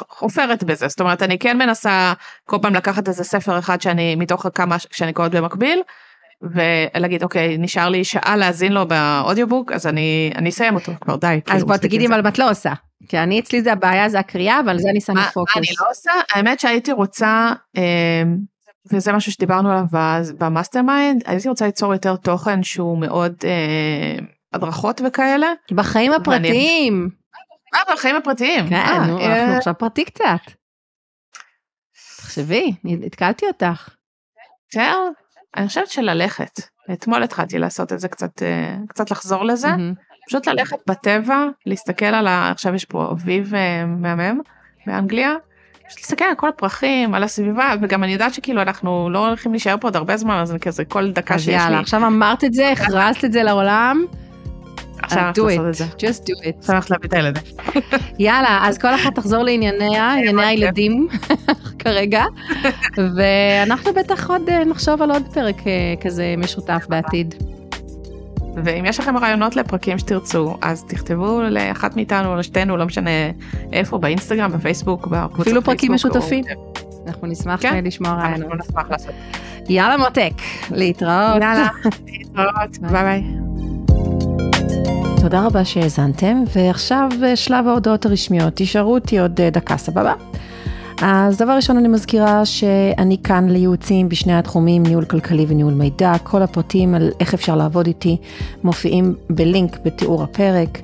חופרת בזה, זאת אומרת אני כן מנסה כל פעם לקחת איזה ספר אחד שאני מתוך כמה שאני קוראת במקביל, ולהגיד אוקיי נשאר לי שעה להאזין לו ב audiobook אז אני אני אסיים אותו כבר די. אז כאילו, בוא תגידי מה את לא עושה. כי אני אצלי זה הבעיה זה הקריאה ועל זה אני שמה פוקוס. אני לא עושה האמת שהייתי רוצה. אה, וזה משהו שדיברנו עליו ב mastermind, הייתי רוצה ליצור יותר תוכן שהוא מאוד אה, הדרכות וכאלה. בחיים הפרטיים. אה, בחיים הפרטיים. כן, אה, נו, אה... אנחנו עכשיו פרטי קצת. תחשבי, התקלתי אותך. זהו, אני חושבת שללכת. אתמול התחלתי לעשות את זה קצת, אה, קצת לחזור לזה. Mm-hmm. פשוט ללכת בטבע, להסתכל על ה... עכשיו יש פה אביב אה, מהמם באנגליה, פשוט להסתכל על כל הפרחים, על הסביבה, וגם אני יודעת שכאילו אנחנו לא הולכים להישאר פה עוד הרבה זמן, אז אני כזה כל דקה שיש לי. יאללה, עכשיו אמרת את זה, הכרזת את זה לעולם. עכשיו אנחנו do לעשות את זה. just do it. עכשיו להביא את הילדים. יאללה, אז כל אחת תחזור לענייניה, ענייני הילדים כרגע, ואנחנו בטח עוד אה, נחשוב על עוד פרק אה, כזה משותף בעתיד. ואם יש לכם רעיונות לפרקים שתרצו, אז תכתבו לאחת מאיתנו, לשתינו, לא משנה איפה, באינסטגרם, בפייסבוק, בקבוצות אפילו פרקים פייסבוק, או- משותפים. אנחנו נשמח כן. לשמוע רעיונות. אנחנו נשמח לעשות. יאללה מותק, להתראות. יאללה, להתראות, ביי ביי. תודה רבה שהאזנתם, ועכשיו אה, שלב ההודעות הרשמיות. תישארו איתי עוד אה, דקה, סבבה? אז דבר ראשון אני מזכירה שאני כאן לייעוצים בשני התחומים, ניהול כלכלי וניהול מידע. כל הפרטים על איך אפשר לעבוד איתי מופיעים בלינק בתיאור הפרק.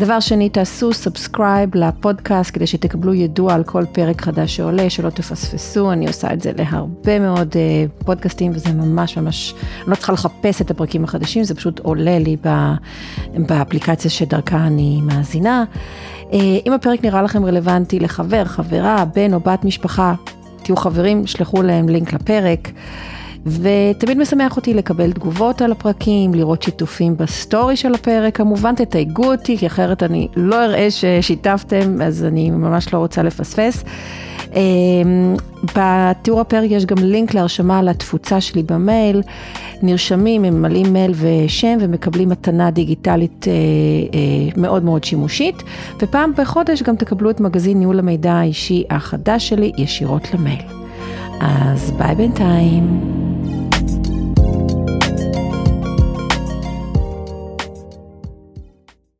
דבר שני, תעשו subscribe לפודקאסט כדי שתקבלו יידוע על כל פרק חדש שעולה, שלא תפספסו, אני עושה את זה להרבה מאוד אה, פודקאסטים וזה ממש ממש, אני לא צריכה לחפש את הפרקים החדשים, זה פשוט עולה לי ב, באפליקציה שדרכה אני מאזינה. Uh, אם הפרק נראה לכם רלוונטי לחבר, חברה, בן או בת משפחה, תהיו חברים, שלחו להם לינק לפרק. ותמיד משמח אותי לקבל תגובות על הפרקים, לראות שיתופים בסטורי של הפרק, כמובן תתייגו אותי, כי אחרת אני לא אראה ששיתפתם, אז אני ממש לא רוצה לפספס. אמ, בתיאור הפרק יש גם לינק להרשמה לתפוצה שלי במייל, נרשמים, הם ממלאים מייל ושם ומקבלים מתנה דיגיטלית אה, אה, מאוד מאוד שימושית, ופעם בחודש גם תקבלו את מגזין ניהול המידע האישי החדש שלי ישירות למייל. אז ביי בינתיים.